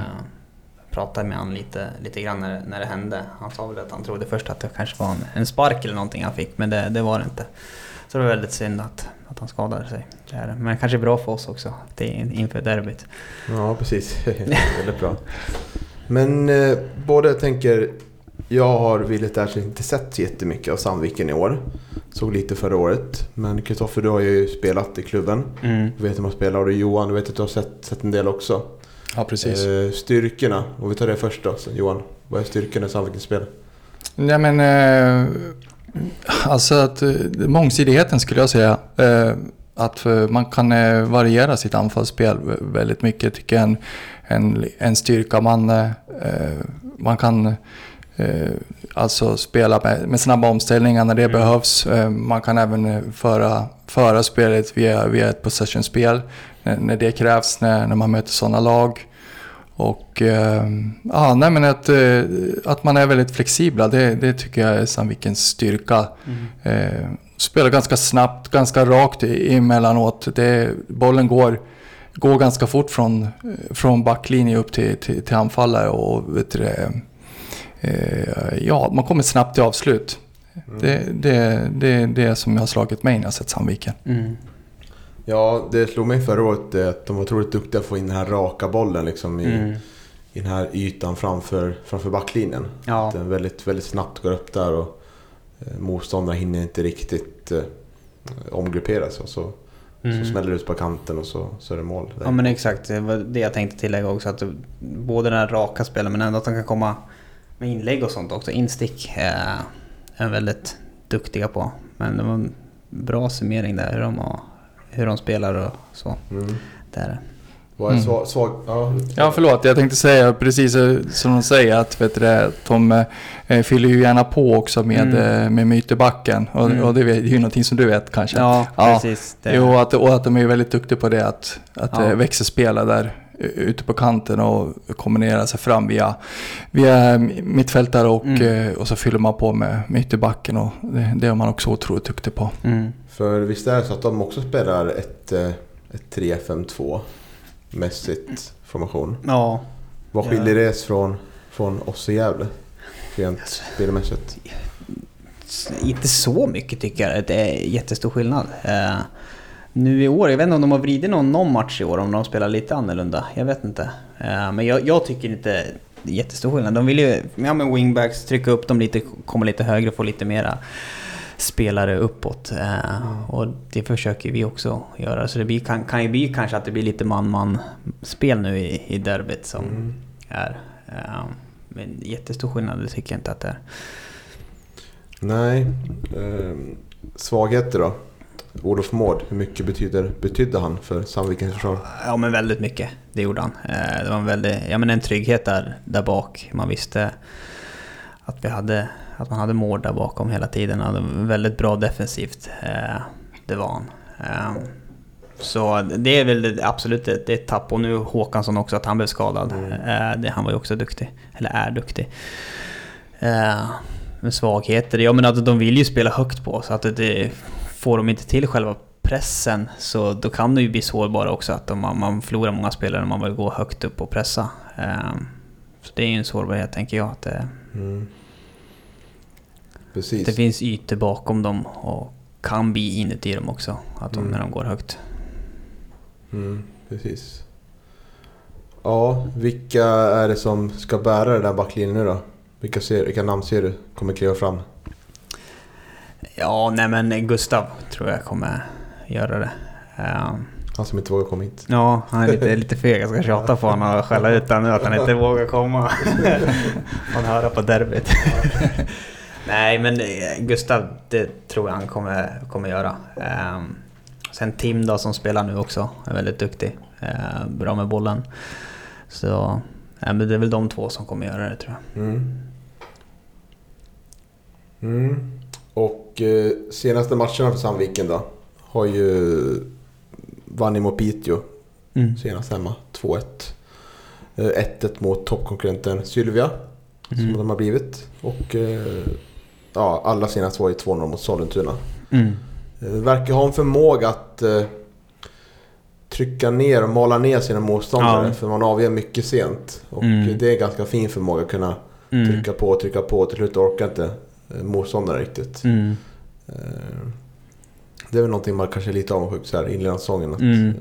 Speaker 5: Jag pratade med honom lite, lite grann när, när det hände. Han sa väl att han trodde först att det kanske var en, en spark eller någonting han fick. Men det, det var det inte. Så Så det var väldigt synd att, att han skadade sig. Det är det. Men kanske bra för oss också, det är inför derbyt.
Speaker 2: Ja, precis. Väldigt bra. Men eh, både jag tänker, jag har Willet där inte sett så jättemycket av Sandviken i år. Såg lite förra året. Men Kristoffer, du har ju spelat i klubben.
Speaker 5: Mm.
Speaker 2: Du vet hur man spelar. Och du Johan, du vet att du har sett, sett en del också.
Speaker 3: Ja, precis.
Speaker 2: Eh, styrkorna, och vi tar det först då. Så Johan, vad är styrkorna i Sandvikens spel?
Speaker 3: Ja, men, eh, alltså att, eh, mångsidigheten skulle jag säga. Eh, att eh, man kan variera sitt anfallsspel vä- väldigt mycket tycker jag är en, en, en styrka. Man, man kan alltså spela med, med snabba omställningar när det
Speaker 5: Mm.
Speaker 3: behövs. Eh, man kan även föra, föra spelet via, via ett possession-spel när, när det krävs, när, när man möter sådana lag. Och eh, ja, nej, men att, eh, att man är väldigt flexibla, det, det tycker jag är Sandvikens styrka.
Speaker 5: Mm.
Speaker 3: Eh, spelar ganska snabbt, ganska rakt emellanåt. Det, bollen går, går ganska fort från, eh, från backlinje upp till, till, till anfallare och vet du, det, eh, ja, man kommer snabbt till avslut. Det, det, det är det som jag har slagit mig när jag sett Sandviken.
Speaker 5: Mm.
Speaker 2: Ja, det slog mig förra året eh, att de var otroligt duktiga att få in den här raka bollen liksom i,
Speaker 5: Mm.
Speaker 2: i den här ytan framför, framför backlinjen.
Speaker 5: Ja.
Speaker 2: Att den väldigt, väldigt snabbt går upp där och eh, motståndaren hinner inte riktigt eh, omgrupperas och så,
Speaker 5: Mm.
Speaker 2: så smäller det ut på kanten och så, så är det mål.
Speaker 5: Ja men exakt, det var det jag tänkte tillägga också. Att både den här raka spelen men ändå att de kan komma med inlägg och sånt också. Instick eh, är väldigt duktiga på. Men det var en bra summering där hur de, har, hur de spelar och så.
Speaker 2: Mm.
Speaker 5: Det är det.
Speaker 2: Vad är
Speaker 3: Mm.
Speaker 2: svag... svag ja.
Speaker 3: Ja, förlåt. Jag tänkte säga precis eh, som de säger att vet du, det, de eh, fyller ju gärna på också med,
Speaker 5: Mm.
Speaker 3: eh, med myterbacken. Och,
Speaker 5: Mm.
Speaker 3: och det är ju någonting som du vet kanske.
Speaker 5: Ja,
Speaker 3: Ja.
Speaker 5: precis. Det.
Speaker 3: Jo, att, och att de är väldigt duktiga på det. Att, att
Speaker 5: Ja.
Speaker 3: ja. växelspela där eh, ute på kanten och kombinera sig fram via, via mittfältare och,
Speaker 5: Mm.
Speaker 3: eh, och så fyller man på med, med ytterbacken. Och det, det är man också otroligt duktig på.
Speaker 5: Mm.
Speaker 2: För visst är det så att de också spelar ett, eh, ett 3-5-2 mässigt formation.
Speaker 5: Ja.
Speaker 2: Vad skiljer det från, från oss i Gävle? Rent
Speaker 5: Alltså.
Speaker 2: spelmässigt.
Speaker 5: Inte så mycket tycker jag. Det är jättestor skillnad. Eh, nu i år, jag vet inte om de har vridit någon, någon match i år, om de spelar lite annorlunda. Jag vet inte. Eh, men jag, jag tycker inte det är jättestor skillnad. De vill ju, ja med wingbacks, trycka upp dem lite, komma lite högre, få lite mera spelare uppåt. Eh, Och det försöker vi också göra. Så det blir, kan, kan ju bli kanske att det blir lite man-man-spel nu i, i derbyt som
Speaker 2: Mm.
Speaker 5: är. Eh, men jättestor skillnad, det tycker jag inte att det är.
Speaker 2: Nej. ehm, svagheter då? Olof Mård, hur mycket betyder, betydde han för Sandvikens försvar?
Speaker 5: Ja men väldigt mycket, det gjorde han. Eh, Det var en, väldigt, ja, men en trygghet där, där bak. Man visste att, vi hade, att man hade mål där bakom hela tiden. Han hade väldigt bra defensivt, eh, det var han. Eh, Så det är väl det- absolut ett, ett tapp. Och nu Håkansson också, att han blev skadad.
Speaker 2: Mm.
Speaker 5: Eh, Det, han var ju också duktig, eller är duktig. Eh, Men svagheter, ja men att de vill ju spela högt på så att det- får de inte till själva pressen så då kan det ju bli sårbara också att de, man, förlorar många spelare när man vill gå högt upp och pressa. Ehm, så det är ju en sårbarhet tänker jag. Att det,
Speaker 2: Mm. Precis.
Speaker 5: det finns ytor bakom dem och kan bli inuti dem också. Att de,
Speaker 2: Mm.
Speaker 5: När de går högt.
Speaker 2: Mm, precis. Ja, vilka är det som ska bära den där backlinjen nu då? Vilka, ser, vilka namn ser du kommer kliva fram?
Speaker 5: Ja, nej men Gustav tror jag kommer göra det. Ehm,
Speaker 2: Han som inte vågar komma hit.
Speaker 5: Ja, han är lite, lite feg. Jag ska tjata på honom och skälla ut honom nu att han inte vågar komma. Man höra på derbyt. Nej, men eh, Gustav, det tror jag han kommer, kommer göra. Ehm, sen Tim då som spelar nu också, är väldigt duktig. Ehm, bra med bollen. Så men det är väl de två som kommer göra det tror jag.
Speaker 2: Mm. Mm. Och eh, senaste matcherna för Sandviken då? Har ju vann mot Piteå senast hemma. 2-1. Eh, 1-1 mot toppkonkurrenten Sylvia. Som
Speaker 5: Mm.
Speaker 2: de har blivit. Och eh, ja, alla senast var ju 2-0 mot Sollentuna.
Speaker 5: Mm.
Speaker 2: Eh, verkar ha en förmåga att eh, trycka ner och mala ner sina motståndare.
Speaker 5: Ja.
Speaker 2: För man avgör mycket sent. Och
Speaker 5: Mm.
Speaker 2: det är en ganska fin förmåga att kunna
Speaker 5: Mm.
Speaker 2: trycka på och trycka på. Till slut orkar inte eh, motståndaren riktigt.
Speaker 5: Mm.
Speaker 2: Eh, Det är väl någonting man kanske är lite avundsjuk så här inledande säsongen. Att,
Speaker 5: Mm.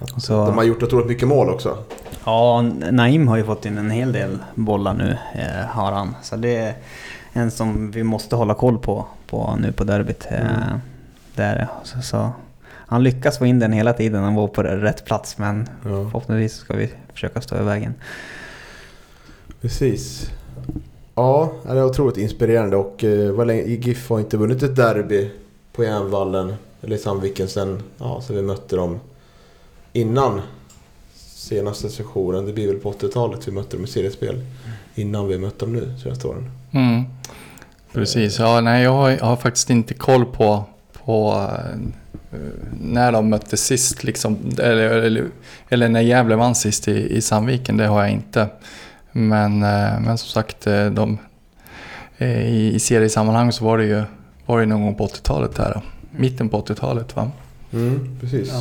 Speaker 2: att
Speaker 5: Så-
Speaker 2: De har gjort otroligt mycket mål också.
Speaker 5: Ja, Naim har ju fått in en hel del bollar nu, eh, har han. Så det är en som vi måste hålla koll på, på nu på derbyt. Eh,
Speaker 2: Mm.
Speaker 5: det är det. Så, så, han lyckas få in den hela tiden, han var på rätt plats men
Speaker 2: Ja,
Speaker 5: förhoppningsvis ska vi försöka stå i vägen.
Speaker 2: precis. Ja, det är otroligt inspirerande och eh, GIF har inte vunnit ett derby på Järnvallen eller i Sandviken sen, ja, sen vi mötte dem innan senaste sessionen. Det blir väl på 80-talet vi mötte dem i seriespel. Innan vi mötte dem nu senaste åren.
Speaker 3: Mm. Precis, ja nej jag har, jag har faktiskt inte koll på, på eh, när de mötte sist liksom. Eller, eller, eller när Gävle vann sist i, i Sandviken, det har jag inte. Men, eh, men som sagt, eh, de, i, i seriesammanhang så var det ju var det någon gång på 80-talet där. då. Mitten på 80-talet va?
Speaker 2: Mm, precis.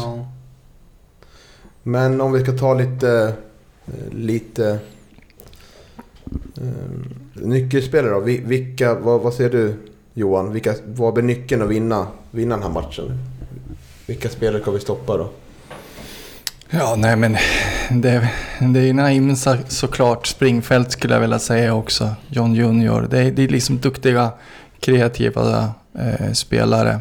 Speaker 2: Men om vi ska ta lite, eh, lite eh, nyckelspelare då. Vi- Vilka, vad, vad ser du Johan? Vilka, vad blir nyckeln att vinna, vinna den här matchen? Vilka spelare ska vi stoppa då?
Speaker 3: Ja, nej men det, det är Naim så- såklart. Springfält skulle jag vilja säga också. John Junior. Det är, det är liksom duktiga, kreativa eh, spelare.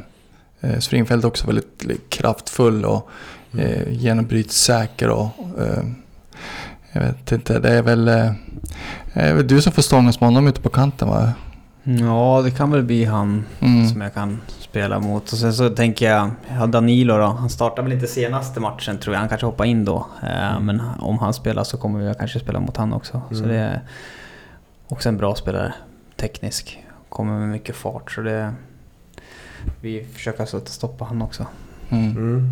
Speaker 3: Eh, Springfält också väldigt kraftfull och eh, genombrytsäker och eh, jag vet inte, det är väl, eh, du som får stångas med honom ute på kanten va?
Speaker 5: Ja, det kan väl bli han
Speaker 3: Mm.
Speaker 5: som jag kan spela mot. Och sen så tänker jag, ja Danilo då. Han startar väl inte senaste matchen tror jag. Han kanske hoppar in då. Eh, Men om han spelar så kommer jag kanske spela mot han också. Så
Speaker 2: Mm.
Speaker 5: det är också en bra spelare. Teknisk. Kommer med mycket fart. Så det... Vi försöker sätta stoppa han också.
Speaker 3: Mm.
Speaker 2: Mm.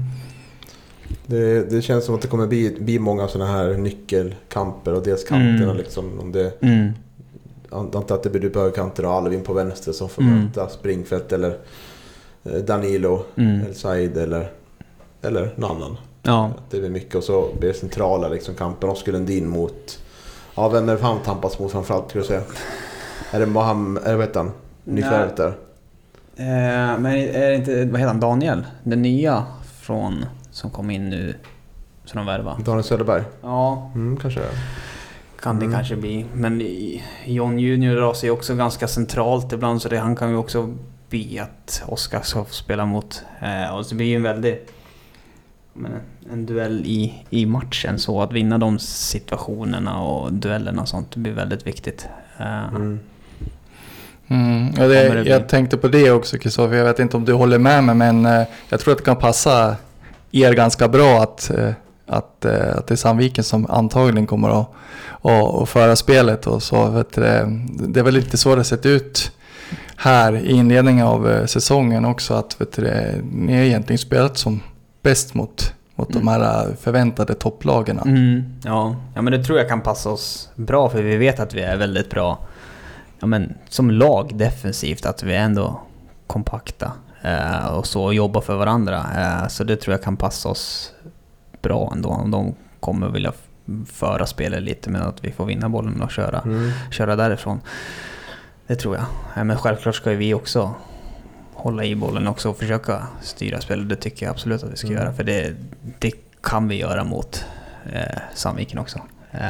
Speaker 2: Det, det känns som att det kommer bli, bli många sådana här nyckelkamper och dels kanterna
Speaker 5: Mm.
Speaker 2: liksom. Om det,
Speaker 5: Mm.
Speaker 2: Antar att det blir du på högerkanten och Alvin på vänster som får
Speaker 5: Mm.
Speaker 2: möta Springfält eller eh, Danilo,
Speaker 5: Mm.
Speaker 2: El Said eller, eller någon annan.
Speaker 5: Ja.
Speaker 2: Det blir mycket och så blir det centrala liksom kampen. Oskar Lundin mot... Ja, vem är det han tampas mot framförallt skulle du säga? Är det Mohammed... Eller vad heter han? Nyförvärvet där?
Speaker 5: Eh, men är det inte, vad heter han, Daniel? Den nya från, som kom in nu. Som de värvade.
Speaker 2: Daniel Söderberg?
Speaker 5: Ja,
Speaker 2: Mm, kanske det.
Speaker 5: kan det
Speaker 2: Mm.
Speaker 5: kanske bli. Men John Junior drar sig också ganska centralt ibland så det, han kan ju också bli att Oskar ska spela mot. Eh, och så blir det ju en väldigt... Men en duell i, i matchen så att vinna de situationerna och duellerna och sånt blir väldigt viktigt. Eh,
Speaker 2: Mm.
Speaker 3: Mm, ja, det, jag tänkte på det också Kristoffer. Jag vet inte om du håller med mig men eh, jag tror att det kan passa er ganska bra att, eh, att, eh, att det är Sandviken som antagligen kommer att, att, att föra spelet. Och så, vet det, är väl lite så det sett ut här i inledningen av eh, säsongen också. Att vet ni har egentligen spelat som bäst mot, mot de här eh, förväntade topplagen.
Speaker 5: Mm, ja. ja, men det tror jag kan passa oss bra för vi vet att vi är väldigt bra ja, men, som lag defensivt. Att vi är ändå kompakta eh, och så jobbar för varandra. Eh, så det tror jag kan passa oss bra ändå. Om de kommer vilja föra spelet lite med att vi får vinna bollen och köra,
Speaker 2: Mm.
Speaker 5: köra därifrån. Det tror jag. Eh, men självklart ska ju vi också hålla i bollen också och försöka styra spelet. Det tycker jag absolut att vi ska
Speaker 2: Mm.
Speaker 5: göra. För det, det kan vi göra mot eh, Sandviken också. Eh,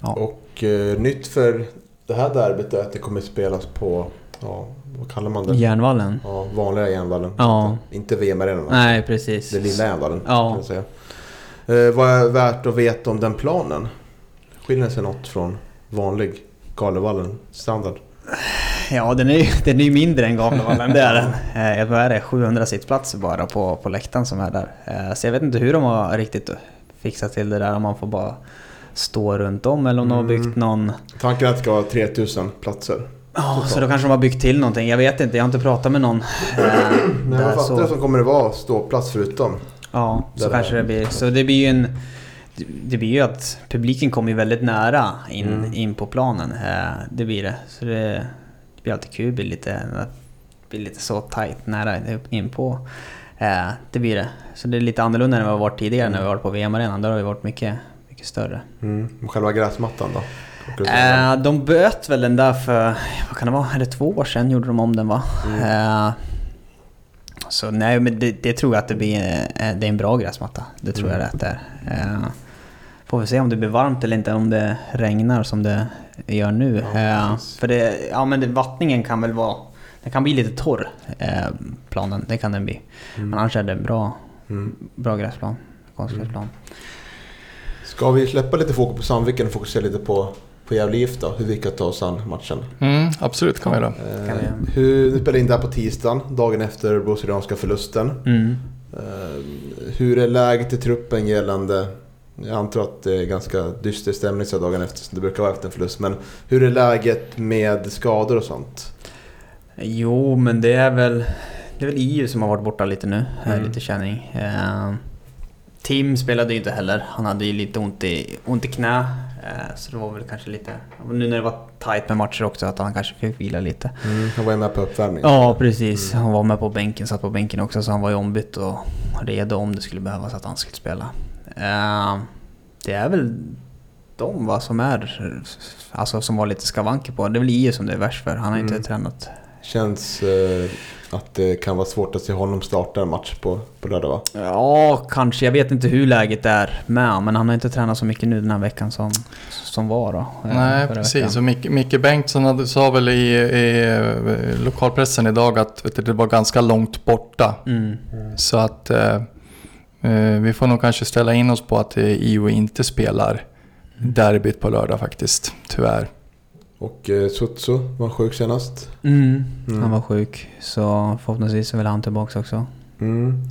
Speaker 5: ja.
Speaker 2: Och eh, nytt för det här derbyt är att det kommer spelas på... Ja, vad kallar man det?
Speaker 5: Järnvallen?
Speaker 2: Ja, vanliga järnvallen.
Speaker 5: Ja.
Speaker 2: Inte VM-arenan.
Speaker 5: Nej, precis.
Speaker 2: Det lilla järnvallen
Speaker 5: Ja.
Speaker 2: kan jag säga. Eh, vad är värt att veta om den planen? Skiljer sig något från vanlig Galevallen standard?
Speaker 5: Ja, den är ju den är mindre än Gavlevallen, det är den. Eh, vad är det? 700 sittplatser bara på, på läktaren som är där. Eh, så jag vet inte hur de har riktigt fixat till det där, om man får bara stå runt om eller om de har
Speaker 2: Mm.
Speaker 5: byggt någon...
Speaker 2: Tanken är att det ska vara 3000 platser.
Speaker 5: Ja, så då kanske de har byggt till någonting. Jag vet inte, jag har inte pratat med någon. Eh,
Speaker 2: Men
Speaker 5: där,
Speaker 2: fattar det
Speaker 5: så,
Speaker 2: kommer det vara ståplats förutom?
Speaker 5: ja, så kanske det blir. Så det blir ju en... Det blir ju att publiken kommer ju väldigt nära in,
Speaker 2: Mm.
Speaker 5: in på planen. Eh, det blir det. Så det, det blir alltid kul, det blir lite, det blir lite så tight nära in på. Eh, det blir det. Så det är lite annorlunda än vad vi har varit tidigare när vi har varit på VM-arenan. Där har vi varit mycket, mycket större.
Speaker 2: Mm. Och Själva gräsmattan då?
Speaker 5: Eh, de böt väl den där för, vad kan det vara, är det två år sedan gjorde de om den va?
Speaker 2: Mm.
Speaker 5: Eh, så nej, men det, det tror jag att det blir eh, det är en bra gräsmatta. Det tror
Speaker 2: Mm.
Speaker 5: jag rätt är. Eh, får vi se om det blir varmt eller inte, om det regnar som det gör nu.
Speaker 2: Ja,
Speaker 5: Eh, för det, ja men det, vattningen kan väl vara... Den kan bli lite torr, eh, planen. Det kan den bli. Men annars är det en bra,
Speaker 2: Mm.
Speaker 5: bra gräsplan. Konstgräsplan.
Speaker 2: Ska vi släppa lite fokus på Sandviken och fokusera lite på, på Gävle IF då? Hur vi kan ta oss an matchen?
Speaker 3: Mm, absolut kan vi då.
Speaker 2: Eh,
Speaker 5: Kan vi-
Speaker 2: hur, vi spelar in det här på tisdagen, dagen efter brasilianska förlusten.
Speaker 5: Mm.
Speaker 2: Eh, hur är läget i truppen gällande... Jag antar att det är ganska dyster stämning så dagen efter, som det brukar vara efter en förlust. Men hur är läget med skador och sånt?
Speaker 5: Jo, men det är väl... Det är väl EU som har varit borta lite nu.
Speaker 2: Mm.
Speaker 5: Mm. Lite känning. Eh, Tim spelade ju inte heller. Han hade ju lite ont i, ont i knä. Eh, så det var väl kanske lite... Nu när det var tight med matcher också, att han kanske fick vila lite.
Speaker 2: Han var ju med på uppvärmningen.
Speaker 5: Ja, precis. Han var med på bänken, satt på bänken också, så han var ju ombytt och redo om det skulle behövas att han skulle spela. Eh, det är väl de va, som är... Alltså som var lite skavanker på. Det är väl EU som det är värst för. Han har inte
Speaker 2: Mm.
Speaker 5: tränat
Speaker 2: Känns eh, att det kan vara svårt att se honom starta en match på, på lördag va?
Speaker 5: Ja, kanske. Jag vet inte hur läget är med men han har inte tränat så mycket nu den här veckan som, som var då. eh,
Speaker 3: Nej, precis. Och Micke, Micke Bengtsson hade, sa väl i, i eh, lokalpressen idag att vet du, det var ganska långt borta.
Speaker 5: Mm.
Speaker 3: Så att eh, eh, vi får nog kanske ställa in oss på att IO inte spelar derbyt på lördag faktiskt, tyvärr.
Speaker 2: Och eh, Sutsu var sjuk senast.
Speaker 5: Mm.
Speaker 2: Mm.
Speaker 5: Han var sjuk, så förhoppningsvis så vill han tillbaka också.
Speaker 2: Mm.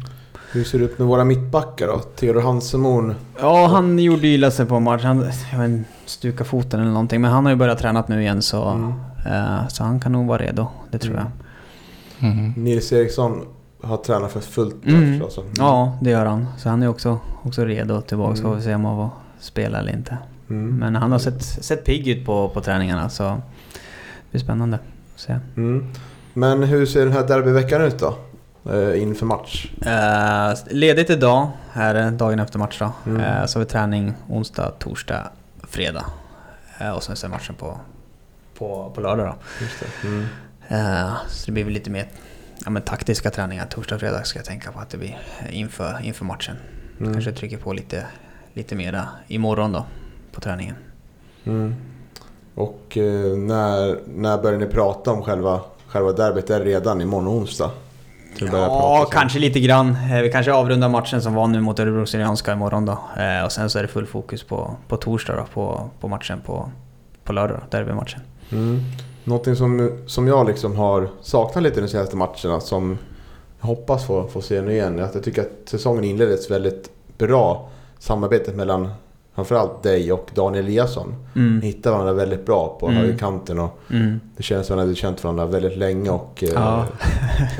Speaker 2: Hur ser det ut med våra mittbackar då? Theodor Hansemon.
Speaker 5: Ja, han gjorde illa sig på en match. Han jag vet, stuka foten eller någonting. Men han har ju börjat träna nu igen så,
Speaker 2: Mm.
Speaker 5: eh, så han kan nog vara redo. Det tror
Speaker 2: Mm.
Speaker 5: jag.
Speaker 3: Mhm.
Speaker 2: Nils Eriksson har tränat för fullt.
Speaker 5: Mm.
Speaker 2: Alltså.
Speaker 5: Ja, det gör han. Så han är också, också redo tillbaka. Så
Speaker 2: Mm.
Speaker 5: får vi se om han får spela eller inte.
Speaker 2: Mm.
Speaker 5: Men han har sett, sett pigg ut på, på träningarna så det blir spännande att se.
Speaker 2: Mm. Men hur ser den här derbyveckan ut då? Eh, inför match?
Speaker 5: Uh, ledigt idag, här är dagen efter match då.
Speaker 2: Mm.
Speaker 5: Eh, så har vi träning onsdag, torsdag, fredag. Eh, och sen så är matchen på, på, på lördag då.
Speaker 2: Det. Mm.
Speaker 5: Eh, så det blir väl lite mer ja, men taktiska träningar torsdag, fredag ska jag tänka på att det blir inför, inför matchen.
Speaker 2: Mm.
Speaker 5: Kanske trycker på lite, lite mera imorgon då på träningen.
Speaker 2: Mm. Och eh, när, när börjar ni prata om själva, själva derbyt? Är det redan imorgon onsdag?
Speaker 5: Ja, kanske lite grann. Eh, Vi kanske avrundar matchen som var nu mot Örebro Syrianska imorgon då. Eh, Och sen så är det full fokus på, på torsdag då, på, på matchen på, på lördag derbymatchen.
Speaker 2: Mm. Någonting som, som jag liksom har saknat lite de senaste matcherna som jag hoppas få, få se nu igen. Att jag tycker att säsongen inleddes väldigt bra. Samarbetet mellan framförallt dig och Daniel Eliasson.
Speaker 5: Mm.
Speaker 2: hittar varandra väldigt bra på
Speaker 5: Mm.
Speaker 2: högerkanten och
Speaker 5: Mm.
Speaker 2: det känns som att ni hade känt varandra väldigt länge och... eh,
Speaker 5: Ja.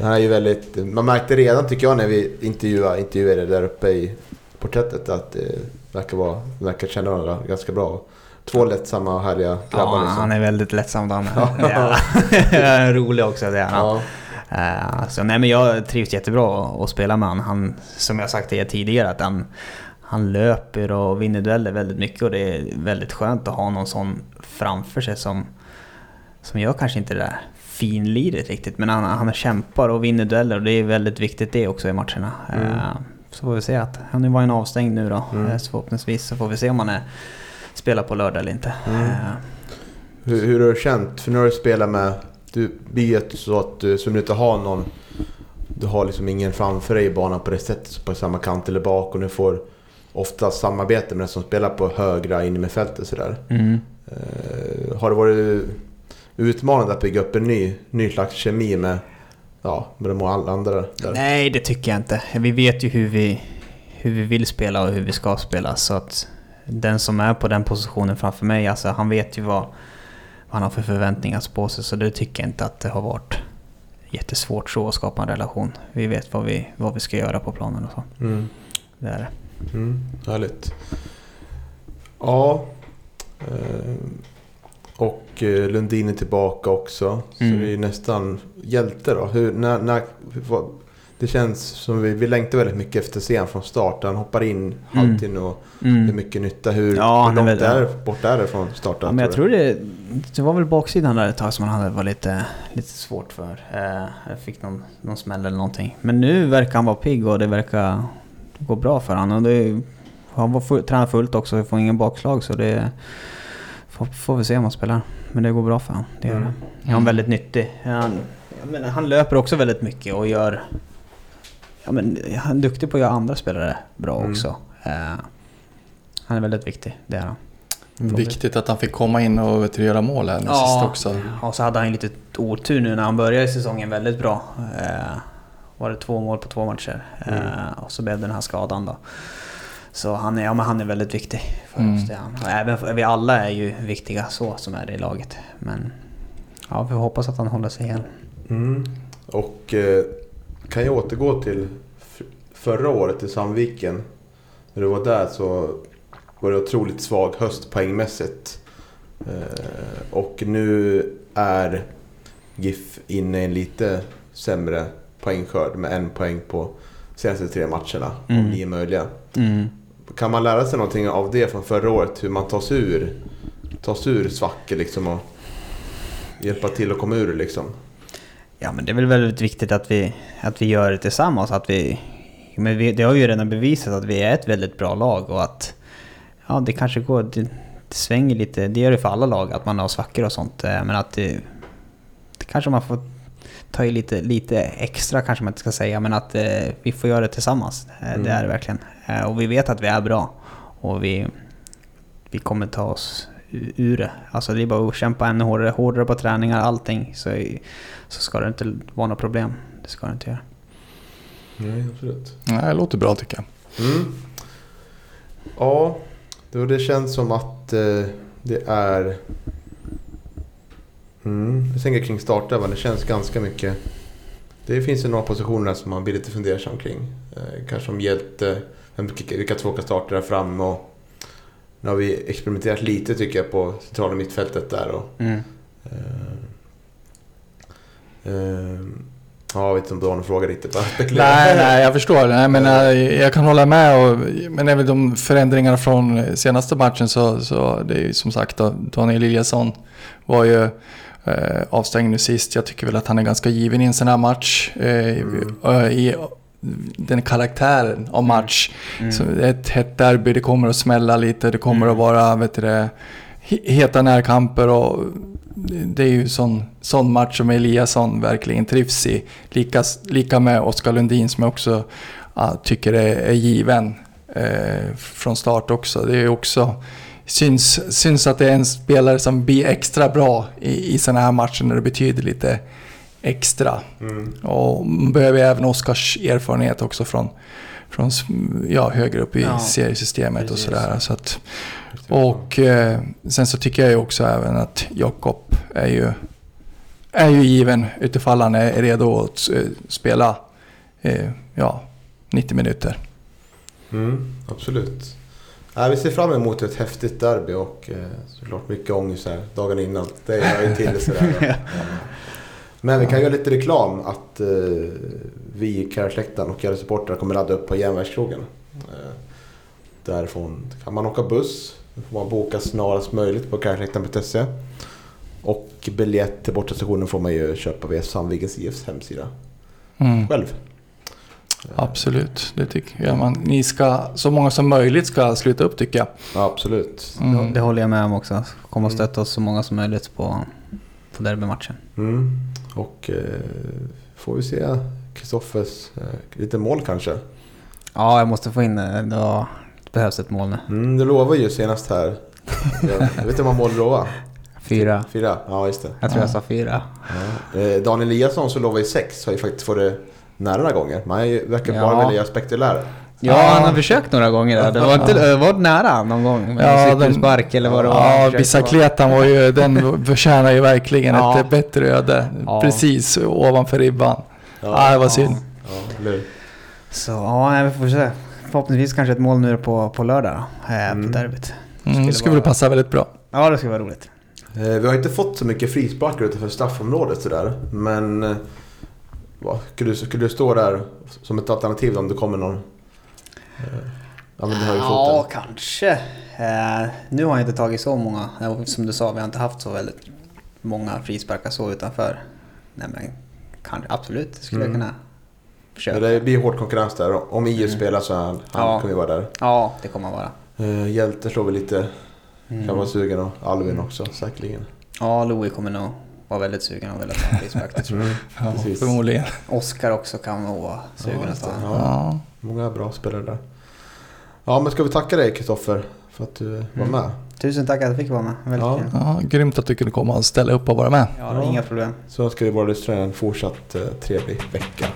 Speaker 2: eh, är ju väldigt... Man märkte redan tycker jag när vi intervjuade, intervjuade där uppe i porträttet att det verkar, vara, verkar känna varandra ganska bra. Två lättsamma och härliga grabbar
Speaker 5: Ja,
Speaker 2: liksom.
Speaker 5: han är väldigt lättsam Dan.
Speaker 2: Ja.
Speaker 5: Rolig också, det är han.
Speaker 2: Ja.
Speaker 5: Eh, Så nej men jag trivs jättebra att spela med honom. Han, som jag sagt till er tidigare, att han, han löper och vinner dueller väldigt mycket och det är väldigt skönt att ha någon sån framför sig som, som gör kanske inte det där finliret riktigt, men han, han kämpar och vinner dueller och det är väldigt viktigt det också i matcherna.
Speaker 2: Mm.
Speaker 5: Eh, Så får vi se att han var en avstängd nu då,
Speaker 2: Mm.
Speaker 5: Eh, så förhoppningsvis så får vi se om han är, spelar på lördag eller inte.
Speaker 2: Mm.
Speaker 5: Eh,
Speaker 2: Hur, hur har du känt? För nu har du spelat med... Du blir så att du, som du inte har någon... Du har liksom ingen framför dig i banan på det sättet, på samma kant eller bak och du får ofta samarbete med den som spelar på högra inne med fältet sådär.
Speaker 5: Mm.
Speaker 2: Eh, har det varit utmanande att bygga upp en ny, ny slags kemi med, ja, med de alla andra där?
Speaker 5: Nej, det tycker jag inte. Vi vet ju hur vi, hur vi vill spela och hur vi ska spela. Så att den som är på den positionen framför mig, alltså, han vet ju vad, vad han har för förväntningar på sig. Så det tycker jag inte att det har varit jättesvårt så att skapa en relation. Vi vet vad vi, vad vi ska göra på planen och så.
Speaker 2: Mm.
Speaker 5: Det är det.
Speaker 2: Mm, härligt. Ja. Eh, och eh, Lundin är tillbaka också. Så
Speaker 5: Mm.
Speaker 2: det är nästan hjälte då. Hur, när, när, Det känns som vi, vi längtar väldigt mycket efter scen från start. Han hoppar in
Speaker 5: Mm.
Speaker 2: halvtid och
Speaker 5: Mm.
Speaker 2: det är mycket nytta. Hur,
Speaker 5: Ja,
Speaker 2: hur långt är bort är det från starten?
Speaker 5: Ja, men jag tror det, det var väl baksidan där ett tag som han hade var lite, lite svårt för. Eh, jag fick någon, någon smäll eller någonting. Men nu verkar han vara pigg och det verkar gå bra för honom. Och det, han var full, tränar fullt också får ingen bakslag så det får, får vi se om han spelar. Men det går bra för honom. Det gör
Speaker 2: Mm.
Speaker 5: det. Ja, han är väldigt nyttig. Han, menar, han löper också väldigt mycket och gör... Ja, men, han är duktig på att göra andra spelare bra
Speaker 2: Mm.
Speaker 5: också. Eh, han är väldigt viktig, det är han.
Speaker 3: Viktigt att han fick komma in och vet göra mål här nu sist också.
Speaker 5: Och så hade han ju lite otur nu när han började säsongen väldigt bra. Eh, var det två mål på två matcher.
Speaker 2: Mm.
Speaker 5: Eh, och så blev det den här skadan då. Så han är, ja, men han är väldigt viktig för
Speaker 3: Mm.
Speaker 5: oss. Det han. Och även vi alla är ju viktiga så som är det i laget. Men ja, vi hoppas att han håller sig igen.
Speaker 2: Mm. Och eh, kan jag återgå till förra året i Sandviken. När du var där så var det otroligt svag höst poängmässigt. Eh, och nu är GIF inne i en lite sämre poängskörd med en poäng på senaste tre matcherna. Om
Speaker 5: Mm.
Speaker 2: nio möjliga.
Speaker 5: Mm.
Speaker 2: Kan man lära sig någonting av det från förra året? Hur man tar sig ur, ur svackor liksom och hjälpa till att komma ur liksom?
Speaker 5: Ja men det är väl väldigt viktigt att vi, att vi gör det tillsammans. Att vi, men vi, det har ju redan bevisat att vi är ett väldigt bra lag och att ja, det kanske går, det, det svänger lite, det gör det för alla lag att man har svackor och sånt. eh, Men att det, det kanske man får ta i lite, lite extra kanske man inte ska säga, men att eh, vi får göra det tillsammans. Eh,
Speaker 2: Mm.
Speaker 5: Det är det verkligen. Eh, och vi vet att vi är bra och vi, vi kommer ta oss ur det. Alltså det är bara att kämpa ännu hårdare, hårdare på träningar, allting. Så, så ska det inte vara några problem. Det ska det inte göra.
Speaker 2: Nej, absolut.
Speaker 3: Nej, det låter bra tycker jag.
Speaker 2: Mm. Ja, då det känns som att eh, det är... Mm, jag tänker kring startelvan, det känns ganska mycket... Det finns ju några positioner som man blir lite fundersam kring. Eh, kanske om hjälte, vilka två kan starta där fram och... Nu har vi experimenterat lite tycker jag på centrala mittfältet där och...
Speaker 5: Mm.
Speaker 2: Eh, eh, ja, jag vet inte om du har någon fråga riktigt.
Speaker 3: Nej, nej, jag förstår. Nej, men eh, jag kan hålla med. Och, men även de förändringarna från senaste matchen så, så det är ju som sagt då, Daniel Eliasson var ju eh, avstängd nu sist. Jag tycker väl att han är ganska given i en sån här match. Eh,
Speaker 2: Mm.
Speaker 3: eh, I den karaktären av match.
Speaker 5: Mm.
Speaker 3: Så det är ett hett derby, det kommer att smälla lite, det kommer
Speaker 5: Mm.
Speaker 3: att vara vet du, det, he- heta närkamper och det är ju sån, sån match som Eliasson verkligen trivs i. Lika, lika med Oskar Lundin som jag också tycker är, är given eh, från start också. Det är också syns, syns att det är en spelare som blir extra bra i, i sådana här matcher när det betyder lite extra.
Speaker 2: Mm.
Speaker 3: Och man behöver även Oskars erfarenhet också från, från ja, högre upp i
Speaker 5: Ja,
Speaker 3: seriesystemet
Speaker 5: precis.
Speaker 3: och sådär. Så att, och eh, sen så tycker jag ju också även att Jakob är ju, är ju given utifall han är redo att eh, spela eh, ja, 90 minuter.
Speaker 2: Mm, absolut. Nej, vi ser fram emot ett häftigt derby och eh, såklart mycket ångest här dagen innan. Det hör ju till sådär.
Speaker 5: Ja.
Speaker 2: Men vi kan göra lite reklam att eh, vi i Karlsläktaren och alla supportrar kommer ladda upp på Järnvägskrogen. Eh, därifrån kan man åka buss. Då får man boka snarast möjligt på karlsläktaren.se. Och biljett till bortastationen får man ju köpa via Sandvikens IFs hemsida
Speaker 3: Mm.
Speaker 2: själv.
Speaker 3: Absolut, det tycker jag. Man, ni ska, så många som möjligt ska sluta upp tycker jag.
Speaker 2: Ja, absolut.
Speaker 3: Mm.
Speaker 5: Det håller jag med om också. Kom och stötta oss så många som möjligt på, på derbymatchen.
Speaker 2: Mm. Och eh, får vi se Kristoffers eh, lite mål kanske.
Speaker 5: Ja, jag måste få in det. Då behövs ett mål nu.
Speaker 2: Mm, du lovade ju senast här. Jag, jag vet inte hur många mål lovade.
Speaker 5: Fyra.
Speaker 2: Fyra? Ja, just det.
Speaker 5: Jag tror
Speaker 3: Ja.
Speaker 5: jag sa fyra.
Speaker 2: Ja. Eh, Daniel Eliasson som lovade sex har ju faktiskt fått det nära några gånger. Man är verkar bara
Speaker 5: Ja.
Speaker 2: vilja spektakulära.
Speaker 5: Ja,
Speaker 3: Ja.
Speaker 5: han har försökt några gånger. där. Det var, inte, det var nära någon gång. Med
Speaker 3: Ja,
Speaker 5: cykelspark eller vad det var.
Speaker 3: Ja, Bicicletan var ju, den förtjänar ju verkligen
Speaker 5: Ja.
Speaker 3: ett bättre öde.
Speaker 5: Ja.
Speaker 3: Precis ovanför ribban. Ja, det var synd.
Speaker 2: Ja?
Speaker 5: Så ja, vi får se. Förhoppningsvis kanske ett mål nu på, på lördag då, eh,
Speaker 2: Mm.
Speaker 5: på derbyt.
Speaker 3: Mm, det
Speaker 5: Skulle
Speaker 3: skulle
Speaker 5: vara-
Speaker 3: passa väldigt bra.
Speaker 5: Ja, det ska vara roligt.
Speaker 2: Eh, Vi har inte fått så mycket frisparkar utanför straffområdet sådär. Men eh, skulle, du, skulle du stå där som ett alternativ om det kommer någon? Eh, högerfoten?
Speaker 5: Ja, kanske. Eh, nu har jag inte tagit så många. Eh, Som du sa, vi har inte haft så väldigt många frisparkar så utanför. Nej men kan, absolut, skulle
Speaker 2: Mm.
Speaker 5: jag kunna försöka.
Speaker 2: Men det blir hård konkurrens där. Om IF
Speaker 5: Mm.
Speaker 2: spelar så han,
Speaker 5: Ja.
Speaker 2: kommer vara där.
Speaker 5: Ja, det kommer han vara.
Speaker 2: Eh, Hjälte slår väl lite,
Speaker 5: Mm.
Speaker 2: kan vara sugen och Alvin också säkerligen.
Speaker 5: Ja, Louis kommer nog vara väldigt sugen och vilja ta en frispark. det tror jag.
Speaker 2: Mm.
Speaker 3: Ja,
Speaker 2: Precis.
Speaker 3: förmodligen.
Speaker 5: Oscar också kan nog vara sugen
Speaker 2: Ja,
Speaker 5: att ta.
Speaker 2: Ja.
Speaker 3: Ja.
Speaker 2: Många bra spelare där. Ja men ska vi tacka dig Kristoffer för att du var
Speaker 5: Mm.
Speaker 2: med.
Speaker 5: Tusen tack att jag fick vara med. Väldigt
Speaker 2: Ja.
Speaker 5: kul.
Speaker 3: ja, grymt att du kunde komma och ställa upp och vara med.
Speaker 5: Ja, inga problem.
Speaker 2: Så önskar vi våra lyssnare en fortsatt eh, trevlig vecka.